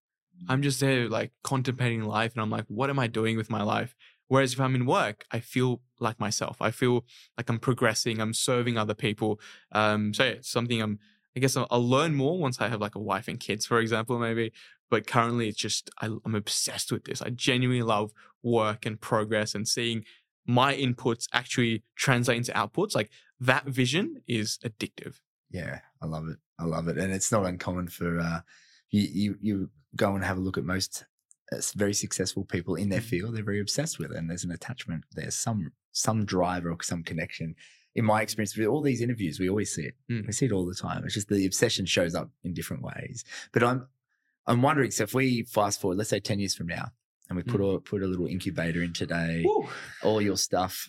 I'm just there like contemplating life and I'm like, what am I doing with my life? Whereas if I'm in work, I feel like myself. I feel like I'm progressing. I'm serving other people. Um, so yeah, it's something I'm. I guess I'll, I'll, learn more once I have like a wife and kids, for example, maybe. But currently, it's just I, I'm obsessed with this. I genuinely love work and progress and seeing my inputs actually translate into outputs. Like that vision is addictive. Yeah, I love it. I love it, and it's not uncommon for uh, you, you you go and have a look at most uh, very successful people in their Mhm. field, they're very obsessed with it, and there's an attachment. There's some some drive or some connection. In my experience with all these interviews, we always see it. Mm. We see it all the time. It's just the obsession shows up in different ways. But I'm I'm wondering, so if we fast forward, let's say ten years from now, and we put Mm. a put a little incubator in today, Woo. all your stuff,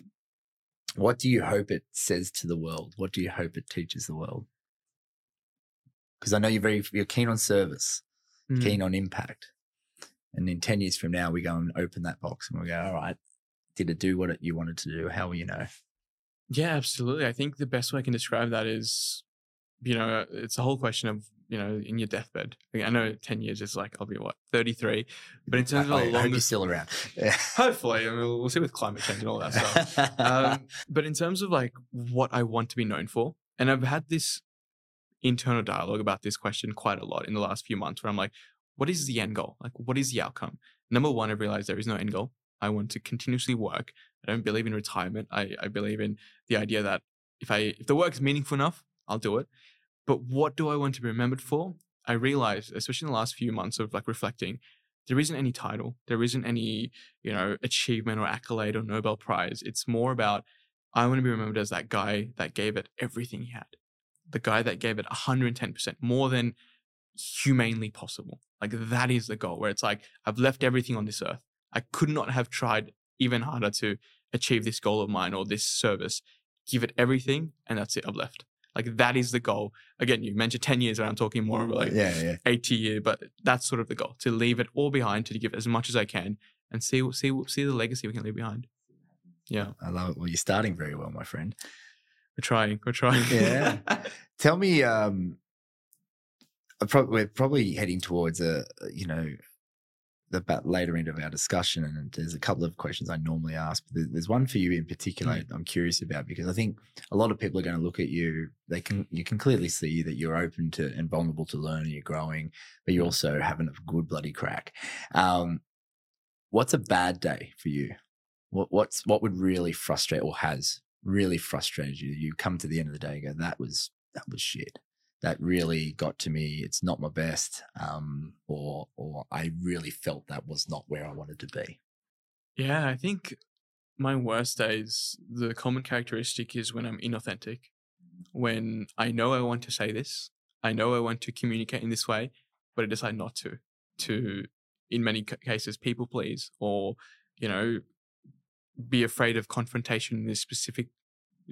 what do you hope it says to the world? What do you hope it teaches the world? Because I know you're very you're keen on service, Mm. keen on impact. And in 10 years from now, we go and open that box and we go, all right, did it do what it, you wanted to do? How will you know? Yeah, absolutely. I think the best way I can describe that is, you know, it's a whole question of, you know, in your deathbed. I know 10 years is like, I'll be what, 33. But in terms of I, a hope you're still around. Yeah. hopefully, I mean, we'll, we'll see with climate change and all that stuff. um, but in terms of like what I want to be known for, and I've had this internal dialogue about this question quite a lot in the last few months where I'm like, what is the end goal? Like, what is the outcome? Number one, I've realized there is no end goal. I want to continuously work. I don't believe in retirement. I, I believe in the idea that if I if the work is meaningful enough, I'll do it. But what do I want to be remembered for? I realized, especially in the last few months of like reflecting, there isn't any title. There isn't any, you know, achievement or accolade or Nobel Prize. It's more about I want to be remembered as that guy that gave it everything he had. The guy that gave it 110%, more than humanely possible. Like that is the goal where it's like, I've left everything on this earth. I could not have tried even harder to achieve this goal of mine or this service. Give it everything, and that's it. I've left. Like that is the goal. Again, you mentioned 10 years, and I'm talking more of like yeah, yeah. 80 year, but that's sort of the goal to leave it all behind, to give as much as I can, and see see see the legacy we can leave behind. Yeah, I love it. Well, you're starting very well, my friend. we're trying. We're trying. Yeah. Tell me, um, I prob- we're probably heading towards a, you know, the later end of our discussion, and there's a couple of questions I normally ask, but there's one for you in particular Mm. I'm curious about because I think a lot of people are going to look at you. They can you can clearly see that you're open to and vulnerable to learn, and you're growing, but you're also having a good bloody crack. Um, what's a bad day for you? What what's what would really frustrate or has really frustrated you? You come to the end of the day and go, that was that was shit. That really got to me. It's not my best. Um, or or I really felt that was not where I wanted to be. Yeah, I think my worst days, the common characteristic is when I'm inauthentic. When I know I want to say this, I know I want to communicate in this way, but I decide not to. To, in many cases, people please or, you know, be afraid of confrontation in this specific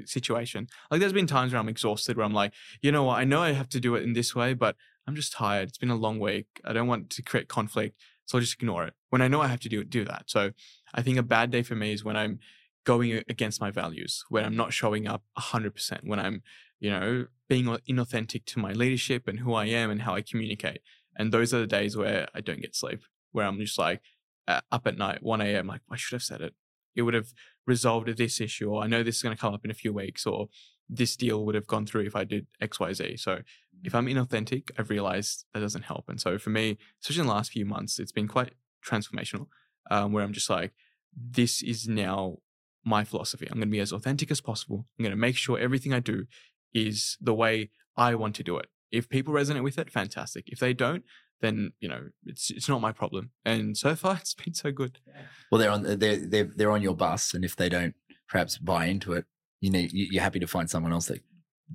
situation. Like there's been times where I'm exhausted, where I'm like, you know what, I know I have to do it in this way, but I'm just tired. It's been a long week. I don't want to create conflict, so I'll just ignore it. When I know I have to do it, do that. So I think a bad day for me is when I'm going against my values, when I'm not showing up 100%, when I'm, you know, being inauthentic to my leadership and who I am and how I communicate. And those are the days where I don't get sleep, where I'm just like uh, up at night, 1 a.m., like, I should have said it. It would have resolved this issue, or I know this is going to come up in a few weeks, or this deal would have gone through if I did X, Y, Z. So if I'm inauthentic, I've realized that doesn't help. And so for me, especially in the last few months, it's been quite transformational, um, where I'm just like, this is now my philosophy. I'm going to be as authentic as possible. I'm going to make sure everything I do is the way I want to do it. If people resonate with it, fantastic. If they don't, then you know it's it's not my problem. And so far, it's been so good. Well, they're on they're they're they're on your bus, and if they don't perhaps buy into it, you know you- you're happy to find someone else that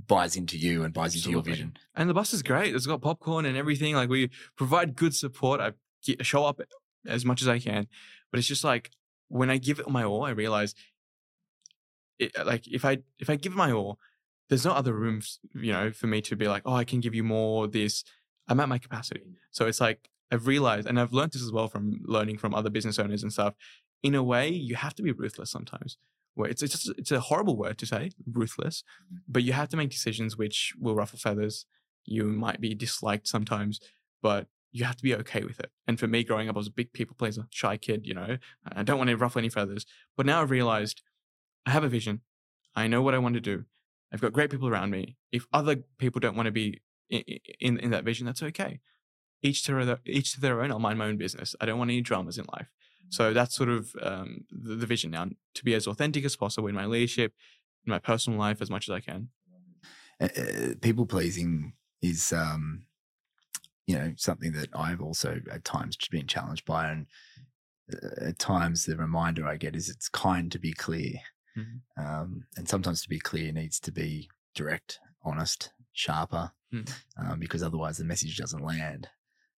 buys into you and buys into your vision. And the bus is great. It's got popcorn and everything. Like we provide good support. I get, show up as much as I can, but it's just like when I give it my all, I realize, it, uh, like if I if I give it my all, there's no other room, you know, for me to be like, oh, I can give you more. This, I'm at my capacity. So it's like I've realized, and I've learned this as well from learning from other business owners and stuff. In a way, you have to be ruthless sometimes. Where it's it's just, it's a horrible word to say, ruthless, mm-hmm. but you have to make decisions which will ruffle feathers. You might be disliked sometimes, but you have to be okay with it. And for me, growing up, I was a big people pleaser, shy kid. You know, I don't want to ruffle any feathers. But now I've realized I have a vision. I know what I want to do. I've got great people around me. If other people don't want to be in, in, that vision, that's okay. Each to their, each to their own. I'll mind my own business. I don't want any dramas in life. So that's sort of um, the, the vision now to be as authentic as possible in my leadership, in my personal life, as much as I can. Uh, uh, people pleasing is um you know, something that I've also at times been challenged by. And uh, at times the reminder I get is it's kind to be clear. Mhm. Um, and sometimes to be clear needs to be direct, honest, sharper, Mm. um, because otherwise the message doesn't land.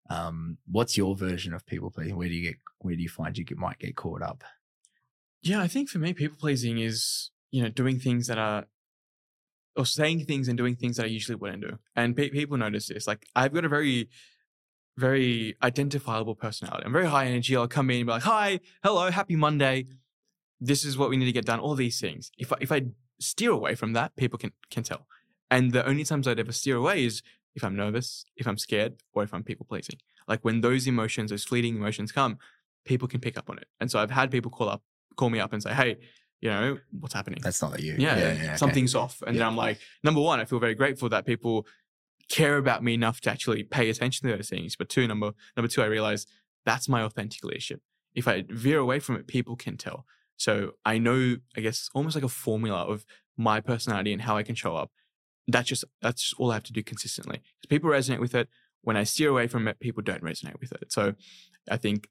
Um, what's your version of people pleasing? Where do you get, where do you find you get, might get caught up? Yeah, I think for me, people pleasing is you know doing things that are or saying things and doing things that I usually wouldn't do, and pe- people notice this. Like I've got a very very identifiable personality. I'm very high energy. I'll come in and be like, "Hi, hello, happy Monday. This is what we need to get done." All these things. If I, if I steer away from that, people can can tell. And the only times I'd ever steer away is if I'm nervous, if I'm scared, or if I'm people pleasing. Like when those emotions, those fleeting emotions come, people can pick up on it. And so I've had people call up, call me up and say, "Hey, you know, what's happening?" That's not you. yeah, okay. something's off. And then I'm like, number one, I feel very grateful that people care about me enough to actually pay attention to those things. But two, number number two, I realize that's my authentic leadership. If I veer away from it, people can tell. So I know, I guess, almost like a formula of my personality and how I can show up. That's just that's just all I have to do consistently. Because people resonate with it. When I steer away from it, people don't resonate with it. So I think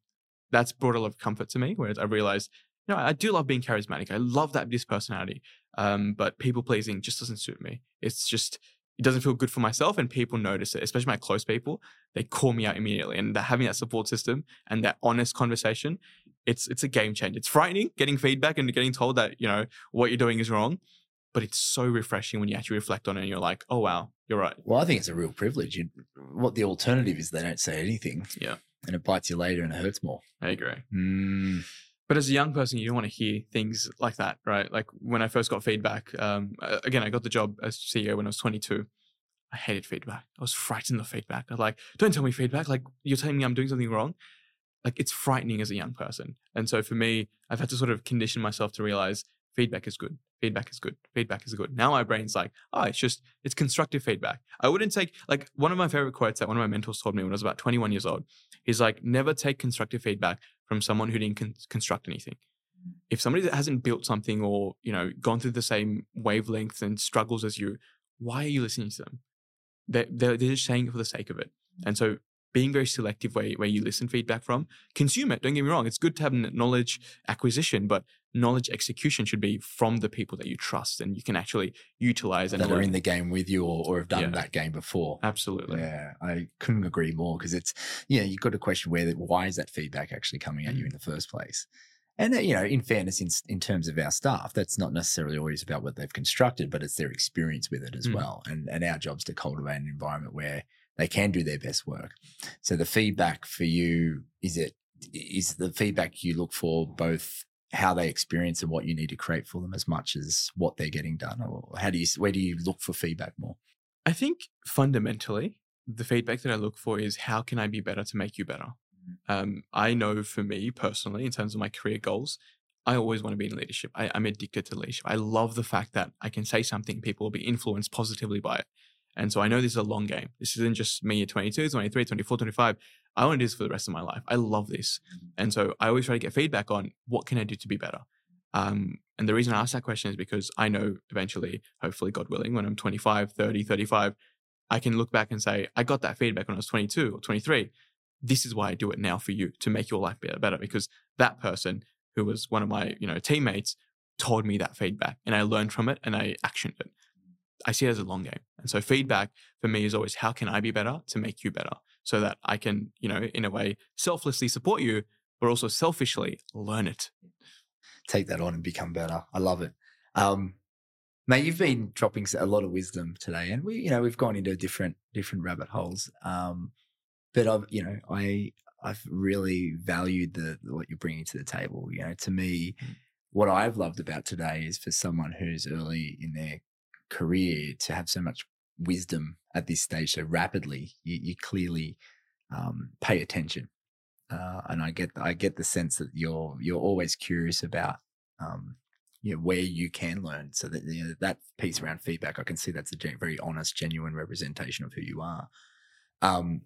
that's brought a lot of comfort to me. Whereas I realized, you know, I do love being charismatic. I love that this personality. Um, but people pleasing just doesn't suit me. It's just it doesn't feel good for myself, and people notice it, especially my close people. They call me out immediately, and having that support system and that honest conversation, it's it's a game changer. It's frightening getting feedback and getting told that you know what you're doing is wrong, but it's so refreshing when you actually reflect on it and you're like, oh wow, you're right. Well, I think it's a real privilege. You, what the alternative is, they don't say anything. Yeah. And it bites you later and it hurts more. I agree. Mm, But as a young person, you don't want to hear things like that, right? Like when I first got feedback, um, again, I got the job as CEO when I was 22. I hated feedback. I was frightened of feedback. I was like, don't tell me feedback. Like you're telling me I'm doing something wrong. Like it's frightening as a young person. And so for me, I've had to sort of condition myself to realize feedback is good. Feedback is good. Feedback is good. Now my brain's like, oh, it's just, it's constructive feedback. I wouldn't take, like, one of my favorite quotes that one of my mentors told me when I was about 21 years old is like, never take constructive feedback from someone who didn't con- construct anything. If somebody that hasn't built something or, you know, gone through the same wavelengths and struggles as you, why are you listening to them? They're, they're, they're just saying it for the sake of it. And so being very selective where, where you listen feedback from, consume it. Don't get me wrong. It's good to have kn- knowledge acquisition, but knowledge execution should be from the people that you trust and you can actually utilize and that are learn. in the game with you or, or have done Yeah. that game before. Absolutely. Yeah, I couldn't agree more because it's, you know, you've got to question where, that- why is that feedback actually coming at you Mm. in the first place? And, that, you know, in fairness, in, in terms of our staff, that's not necessarily always about what they've constructed, but it's their experience with it as Mm. well. And, and our job's to cultivate an environment where they can do their best work. So the feedback for you, is it, is the feedback you look for both how they experience and what you need to create for them as much as what they're getting done? Or how do you, where do you look for feedback more? I think fundamentally, the feedback that I look for is how can I be better to make you better? Um, I know for me personally, in terms of my career goals, I always want to be in leadership. I, I'm addicted to leadership. I love the fact that I can say something, people will be influenced positively by it. And so I know this is a long game. This isn't just me at 22, 23, 24, 25. I want to do this for the rest of my life. I love this. And so I always try to get feedback on what can I do to be better? Um, and the reason I ask that question is because I know eventually, hopefully, God willing, when I'm 25, 30, 35, I can look back and say, I got that feedback when I was 22 or 23. This is why I do it now for you to make your life better, better because that person who was one of my, you know, teammates told me that feedback and I learned from it and I actioned it. I see it as a long game. And so feedback for me is always how can I be better to make you better so that I can, you know, in a way selflessly support you, but also selfishly learn it. take that on and become better. I love it. Um, mate, you've been dropping a lot of wisdom today, and we, you know, we've gone into different different rabbit holes. Um, but I've, you know, I I've really valued the what you're bringing to the table. You know, to me, Mm. what I've loved about today is for someone who's early in their career to have so much wisdom at this stage so rapidly. You, you clearly um, pay attention uh, and I get I get the sense that you're you're always curious about um, you know, where you can learn. So that you know, that piece around feedback, I can see that's a very honest, genuine representation of who you are. Um,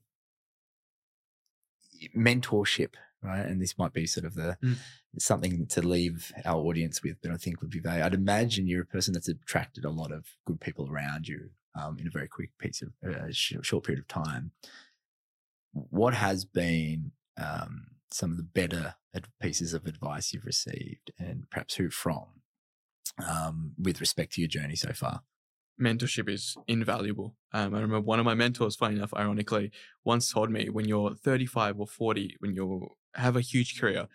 mentorship, right? And this might be sort of the Mm. something to leave our audience with, but I think would be very. I'd imagine you're a person that's attracted a lot of good people around you um, in a very quick piece of uh, sh- short period of time what has been um, some of the better pieces of advice you've received and perhaps who from um, with respect to your journey so far? Mentorship is invaluable. Um, I remember one of my mentors, funny enough, ironically, once told me when you're 35 or 40, when you have a huge career,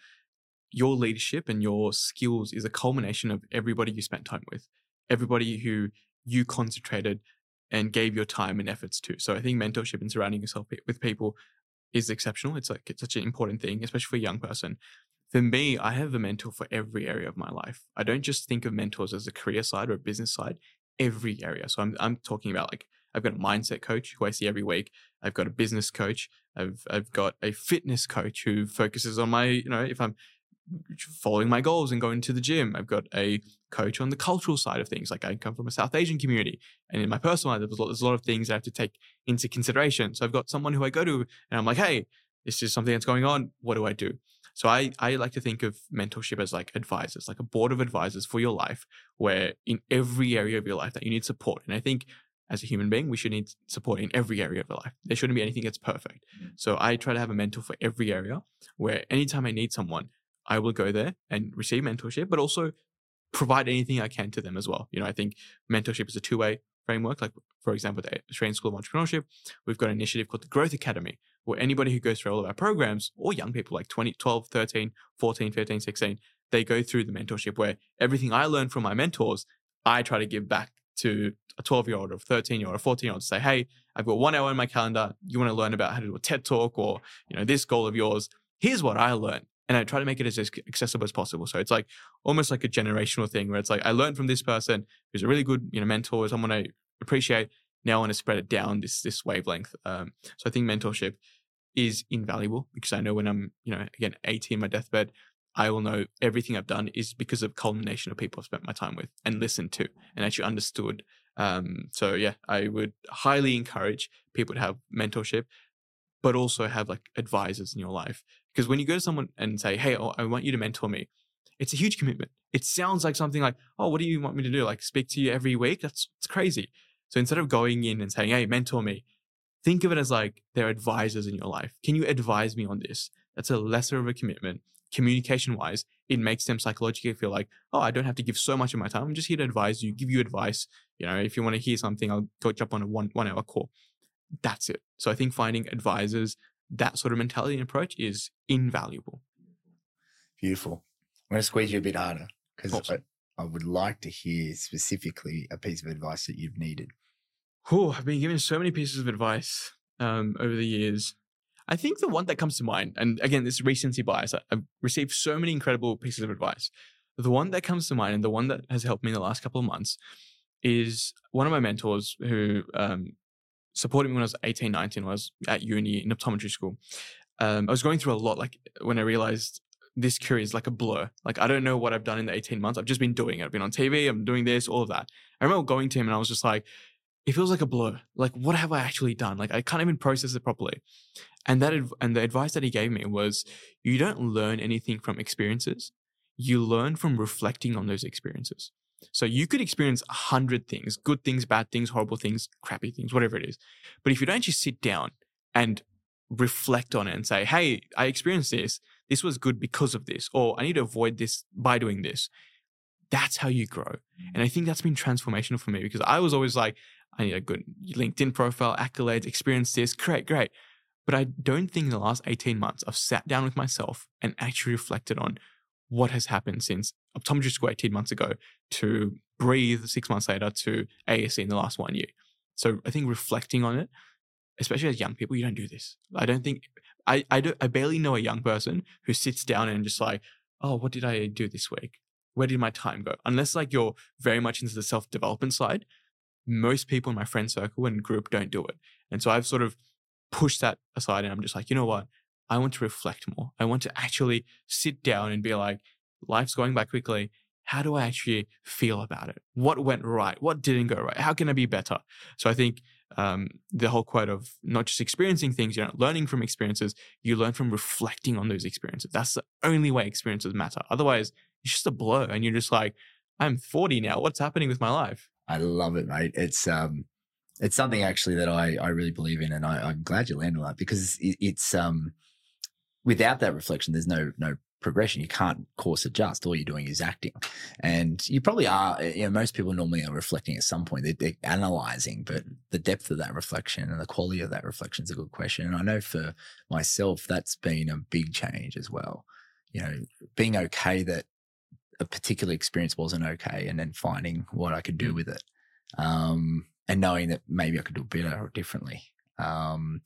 your leadership and your skills is a culmination of everybody you spent time with, everybody who you concentrated and gave your time and efforts to. So I think mentorship and surrounding yourself with people is exceptional. It's like it's such an important thing, especially for a young person. For me, I have a mentor for every area of my life. I don't just think of mentors as a career side or a business side every area. So I'm I'm talking about like I've got a mindset coach who I see every week. I've got a business coach. I've I've got a fitness coach who focuses on my you know if I'm following my goals and going to the gym. I've got a coach on the cultural side of things. Like I come from a South Asian community, and in my personal life, there's a lot, there's a lot of things I have to take into consideration. So I've got someone who I go to, and I'm like, hey, this is something that's going on. What do I do? So I, I like to think of mentorship as like advisors, like a board of advisors for your life, where in every area of your life that you need support. And I think as a human being, we should need support in every area of your life. There shouldn't be anything that's perfect. Mm-hmm. So I try to have a mentor for every area where anytime I need someone, I will go there and receive mentorship, but also provide anything I can to them as well. You know, I think mentorship is a two way framework. Like, for example, the Australian School of Entrepreneurship, we've got an initiative called the Growth Academy, where anybody who goes through all of our programs, or young people like 20, 12, 13, 14, 15, 16, they go through the mentorship where everything I learned from my mentors, I try to give back to a 12 year old or 13 year old or 14 year old to say, hey, I've got one hour in my calendar. You want to learn about how to do a TED talk or, you know, this goal of yours. Here's what I learned. And I try to make it as accessible as possible. So it's like almost like a generational thing where it's like I learned from this person who's a really good, you know, mentor, someone I appreciate. Now I want to spread it down this this wavelength. Um, so I think mentorship is invaluable because I know when I'm, you know, again, 18, my deathbed, I will know everything I've done is because of culmination of people I've spent my time with and listened to and actually understood. Um, so yeah, I would highly encourage people to have mentorship, but also have like advisors in your life. Because when you go to someone and say, Hey, oh, I want you to mentor me, it's a huge commitment. It sounds like something like, Oh, what do you want me to do? Like speak to you every week? That's it's crazy. So instead of going in and saying, Hey, mentor me, think of it as like they're advisors in your life. Can you advise me on this? That's a lesser of a commitment. Communication wise, it makes them psychologically feel like, oh, I don't have to give so much of my time. I'm just here to advise you, give you advice. You know, if you want to hear something, I'll go jump on a one one hour call. That's it. So I think finding advisors, that sort of mentality and approach is invaluable. Beautiful. I'm going to squeeze you a bit harder because I, I would like to hear specifically a piece of advice that you've needed. Oh, I've been given so many pieces of advice um, over the years. I think the one that comes to mind, and again, this recency bias, I've received so many incredible pieces of advice. The one that comes to mind, and the one that has helped me in the last couple of months, is one of my mentors who um, supported me when I was 18, 19, when I was at uni in optometry school. Um, I was going through a lot, like when I realized this career is like a blur. Like I don't know what I've done in the 18 months. I've just been doing it. I've been on TV, I'm doing this, all of that. I remember going to him and I was just like, it feels like a blur. Like, what have I actually done? Like, I can't even process it properly. And that, and the advice that he gave me was, you don't learn anything from experiences. You learn from reflecting on those experiences. So you could experience a hundred things, good things, bad things, horrible things, crappy things, whatever it is. But if you don't just sit down and reflect on it and say, Hey, I experienced this. This was good because of this, or I need to avoid this by doing this. That's how you grow. And I think that's been transformational for me because I was always like, I need a good LinkedIn profile, accolades, experience this. Great, great. But I don't think in the last 18 months I've sat down with myself and actually reflected on what has happened since optometry school 18 months ago to breathe six months later to ASE in the last one year. So I think reflecting on it, especially as young people, you don't do this. I don't think I I, do, I barely know a young person who sits down and just like, oh, what did I do this week? Where did my time go? Unless like you're very much into the self development side, most people in my friend circle and group don't do it. And so I've sort of pushed that aside and I'm just like, you know what? I want to reflect more. I want to actually sit down and be like, life's going by quickly. How do I actually feel about it? What went right? What didn't go right? How can I be better? So I think um, the whole quote of not just experiencing things, you're not learning from experiences, you learn from reflecting on those experiences. That's the only way experiences matter. Otherwise, it's just a blur and you're just like, I'm 40 now. What's happening with my life? I love it, mate. It's um, it's something actually that I, I really believe in, and I, I'm glad you landed on that because it, it's um without that reflection, there's no no progression. You can't course adjust. All you're doing is acting, and you probably are. You know, most people normally are reflecting at some point. They're, they're analyzing, but the depth of that reflection and the quality of that reflection is a good question. And I know for myself, that's been a big change as well. You know, being okay that a particular experience wasn't okay, and then finding what I could do with it. Um, and knowing that maybe I could do better or differently. Um,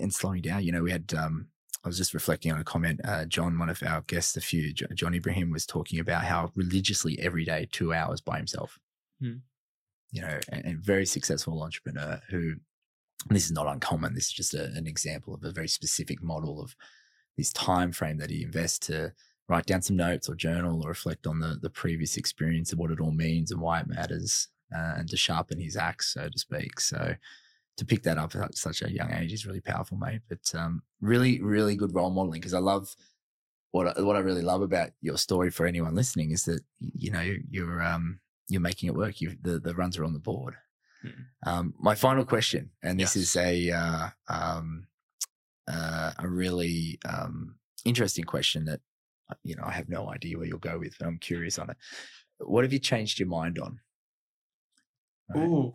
and slowing down, you know, we had, um, I was just reflecting on a comment. Uh, John, one of our guests, a few, John Ibrahim was talking about how religiously every day, two hours by himself. Hmm. You know, and, and, very successful entrepreneur who, this is not uncommon. This is just a, an example of a very specific model of this time frame that he invests to write down some notes or journal or reflect on the the previous experience of what it all means and why it matters uh, and to sharpen his axe, so to speak. So to pick that up at such a young age is really powerful, mate. But um, really, really good role modeling because I love what I, what I really love about your story for anyone listening is that you know you're um, you're making it work. You the the runs are on the board. Hmm. Um, my final question, and this yes. is a uh, um, uh, a really um, interesting question that you know I have no idea where you'll go with, but I'm curious on it. What have you changed your mind on? Right? Ooh.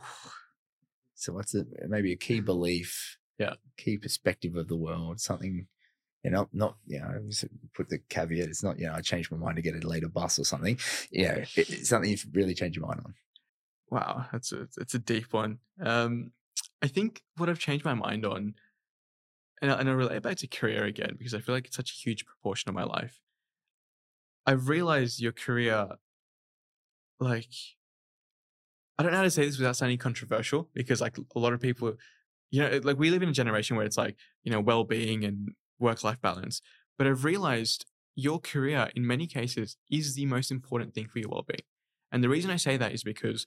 So what's it? Maybe a key belief, yeah, key perspective of the world, something. You know, not you know, put the caveat. It's not you know, I changed my mind to get a later bus or something. You know, it, it's something you've really changed your mind on. Wow, that's a it's a deep one. Um, I think what I've changed my mind on, and I, and I relate back to career again because I feel like it's such a huge proportion of my life. I've realized your career, like I don't know how to say this without sounding controversial because like a lot of people, you know, like we live in a generation where it's like, you know, well-being and work-life balance. But I've realized your career in many cases is the most important thing for your well-being. And the reason I say that is because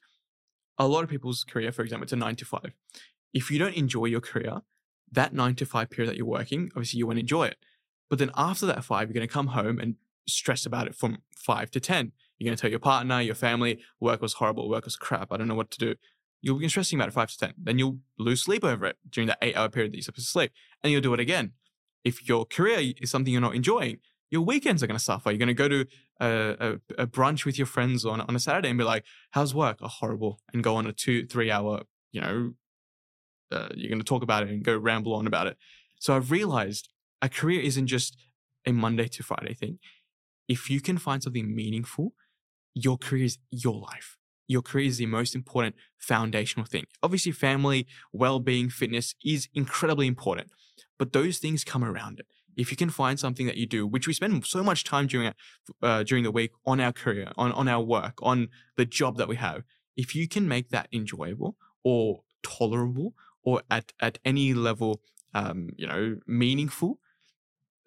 a lot of people's career, for example, it's a nine to five. If you don't enjoy your career, that nine to five period that you're working, obviously you won't enjoy it. But then after that five, you're going to come home and stress about it from five to 10. You're going to tell your partner, your family, work was horrible, work was crap, I don't know what to do. You'll be stressing about it five to 10. Then you'll lose sleep over it during that eight hour period that you're supposed to sleep. And you'll do it again. If your career is something you're not enjoying, your weekends are going to suffer. You're going to go to a, a, a, brunch with your friends on, on a Saturday and be like, how's work? Oh, horrible. And go on a two, three hour, you know, uh, you're going to talk about it and go ramble on about it. So I've realized a career isn't just a Monday to Friday thing. If you can find something meaningful your career is your life. Your career is the most important foundational thing. Obviously, family, well being, fitness is incredibly important, but those things come around it. If you can find something that you do, which we spend so much time during uh, during the week on our career, on on our work, on the job that we have, if you can make that enjoyable or tolerable or at at any level, um, you know, meaningful,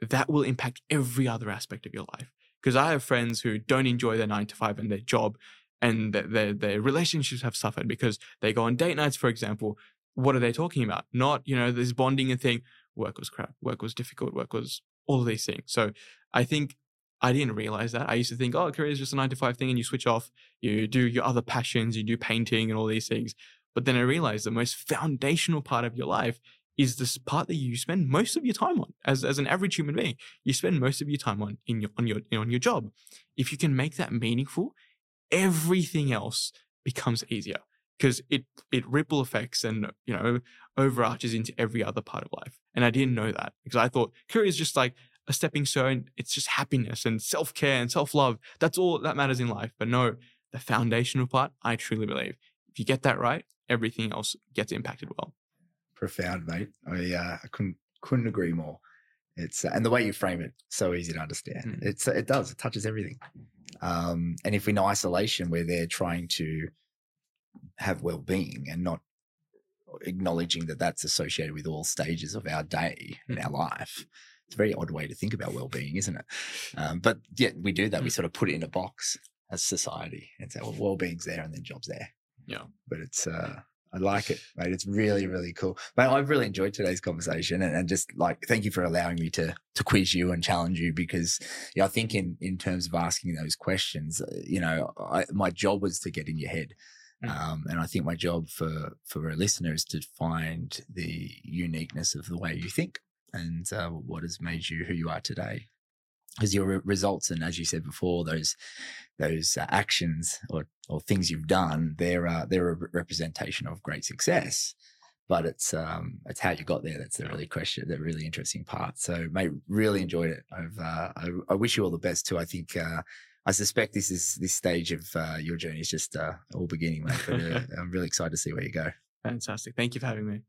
that will impact every other aspect of your life. Because I have friends who don't enjoy their nine to five and their job, and their, their, their relationships have suffered because they go on date nights, for example. What are they talking about? Not, you know, this bonding and thing. Work was crap. Work was difficult. Work was all of these things. So I think I didn't realize that. I used to think, oh, career is just a nine to five thing and you switch off, you do your other passions, you do painting and all these things. But then I realized the most foundational part of your life is this part that you spend most of your time on as, as an average human being. You spend most of your time on in your on your on your job. If you can make that meaningful, everything else becomes easier because it it ripple effects and you know overarches into every other part of life. And I didn't know that because I thought career is just like a stepping stone. It's just happiness and self care and self love. That's all that matters in life. But no, the foundational part, I truly believe, if you get that right, everything else gets impacted well profound, mate. I, uh, I couldn't couldn't agree more. It's uh, and the way you frame it, so easy to understand. Mm. It's it does it touches everything. Um, and if in isolation, where they're trying to have well being and not acknowledging that that's associated with all stages of our day mm. our life. It's a very odd way to think about well being, isn't it? Um, but yet we do that. Mm. We sort of put it in a box as society and say, well, well being's there and then jobs there. Yeah. But it's uh, I like it, mate. It's really, really cool. Mate, I've really enjoyed today's conversation and, and, just like, thank you for allowing me to, to quiz you and challenge you because, you know, I think in, in terms of asking those questions, uh, you know, I, my job was to get in your head Mm. Um, and I think my job for for a listener is to find the uniqueness of the way you think and uh, what has made you who you are today. Because your re- results, and as you said before, those those uh, actions or or things you've done, they're uh, they're a re- representation of great success. But it's um it's how you got there that's the really question, the really interesting part. So, mate, really enjoyed it. I've uh, I, I wish you all the best too. I think uh, I suspect this is this stage of uh, your journey is just uh, all beginning, mate. But uh, I'm really excited to see where you go. Fantastic. Thank you for having me.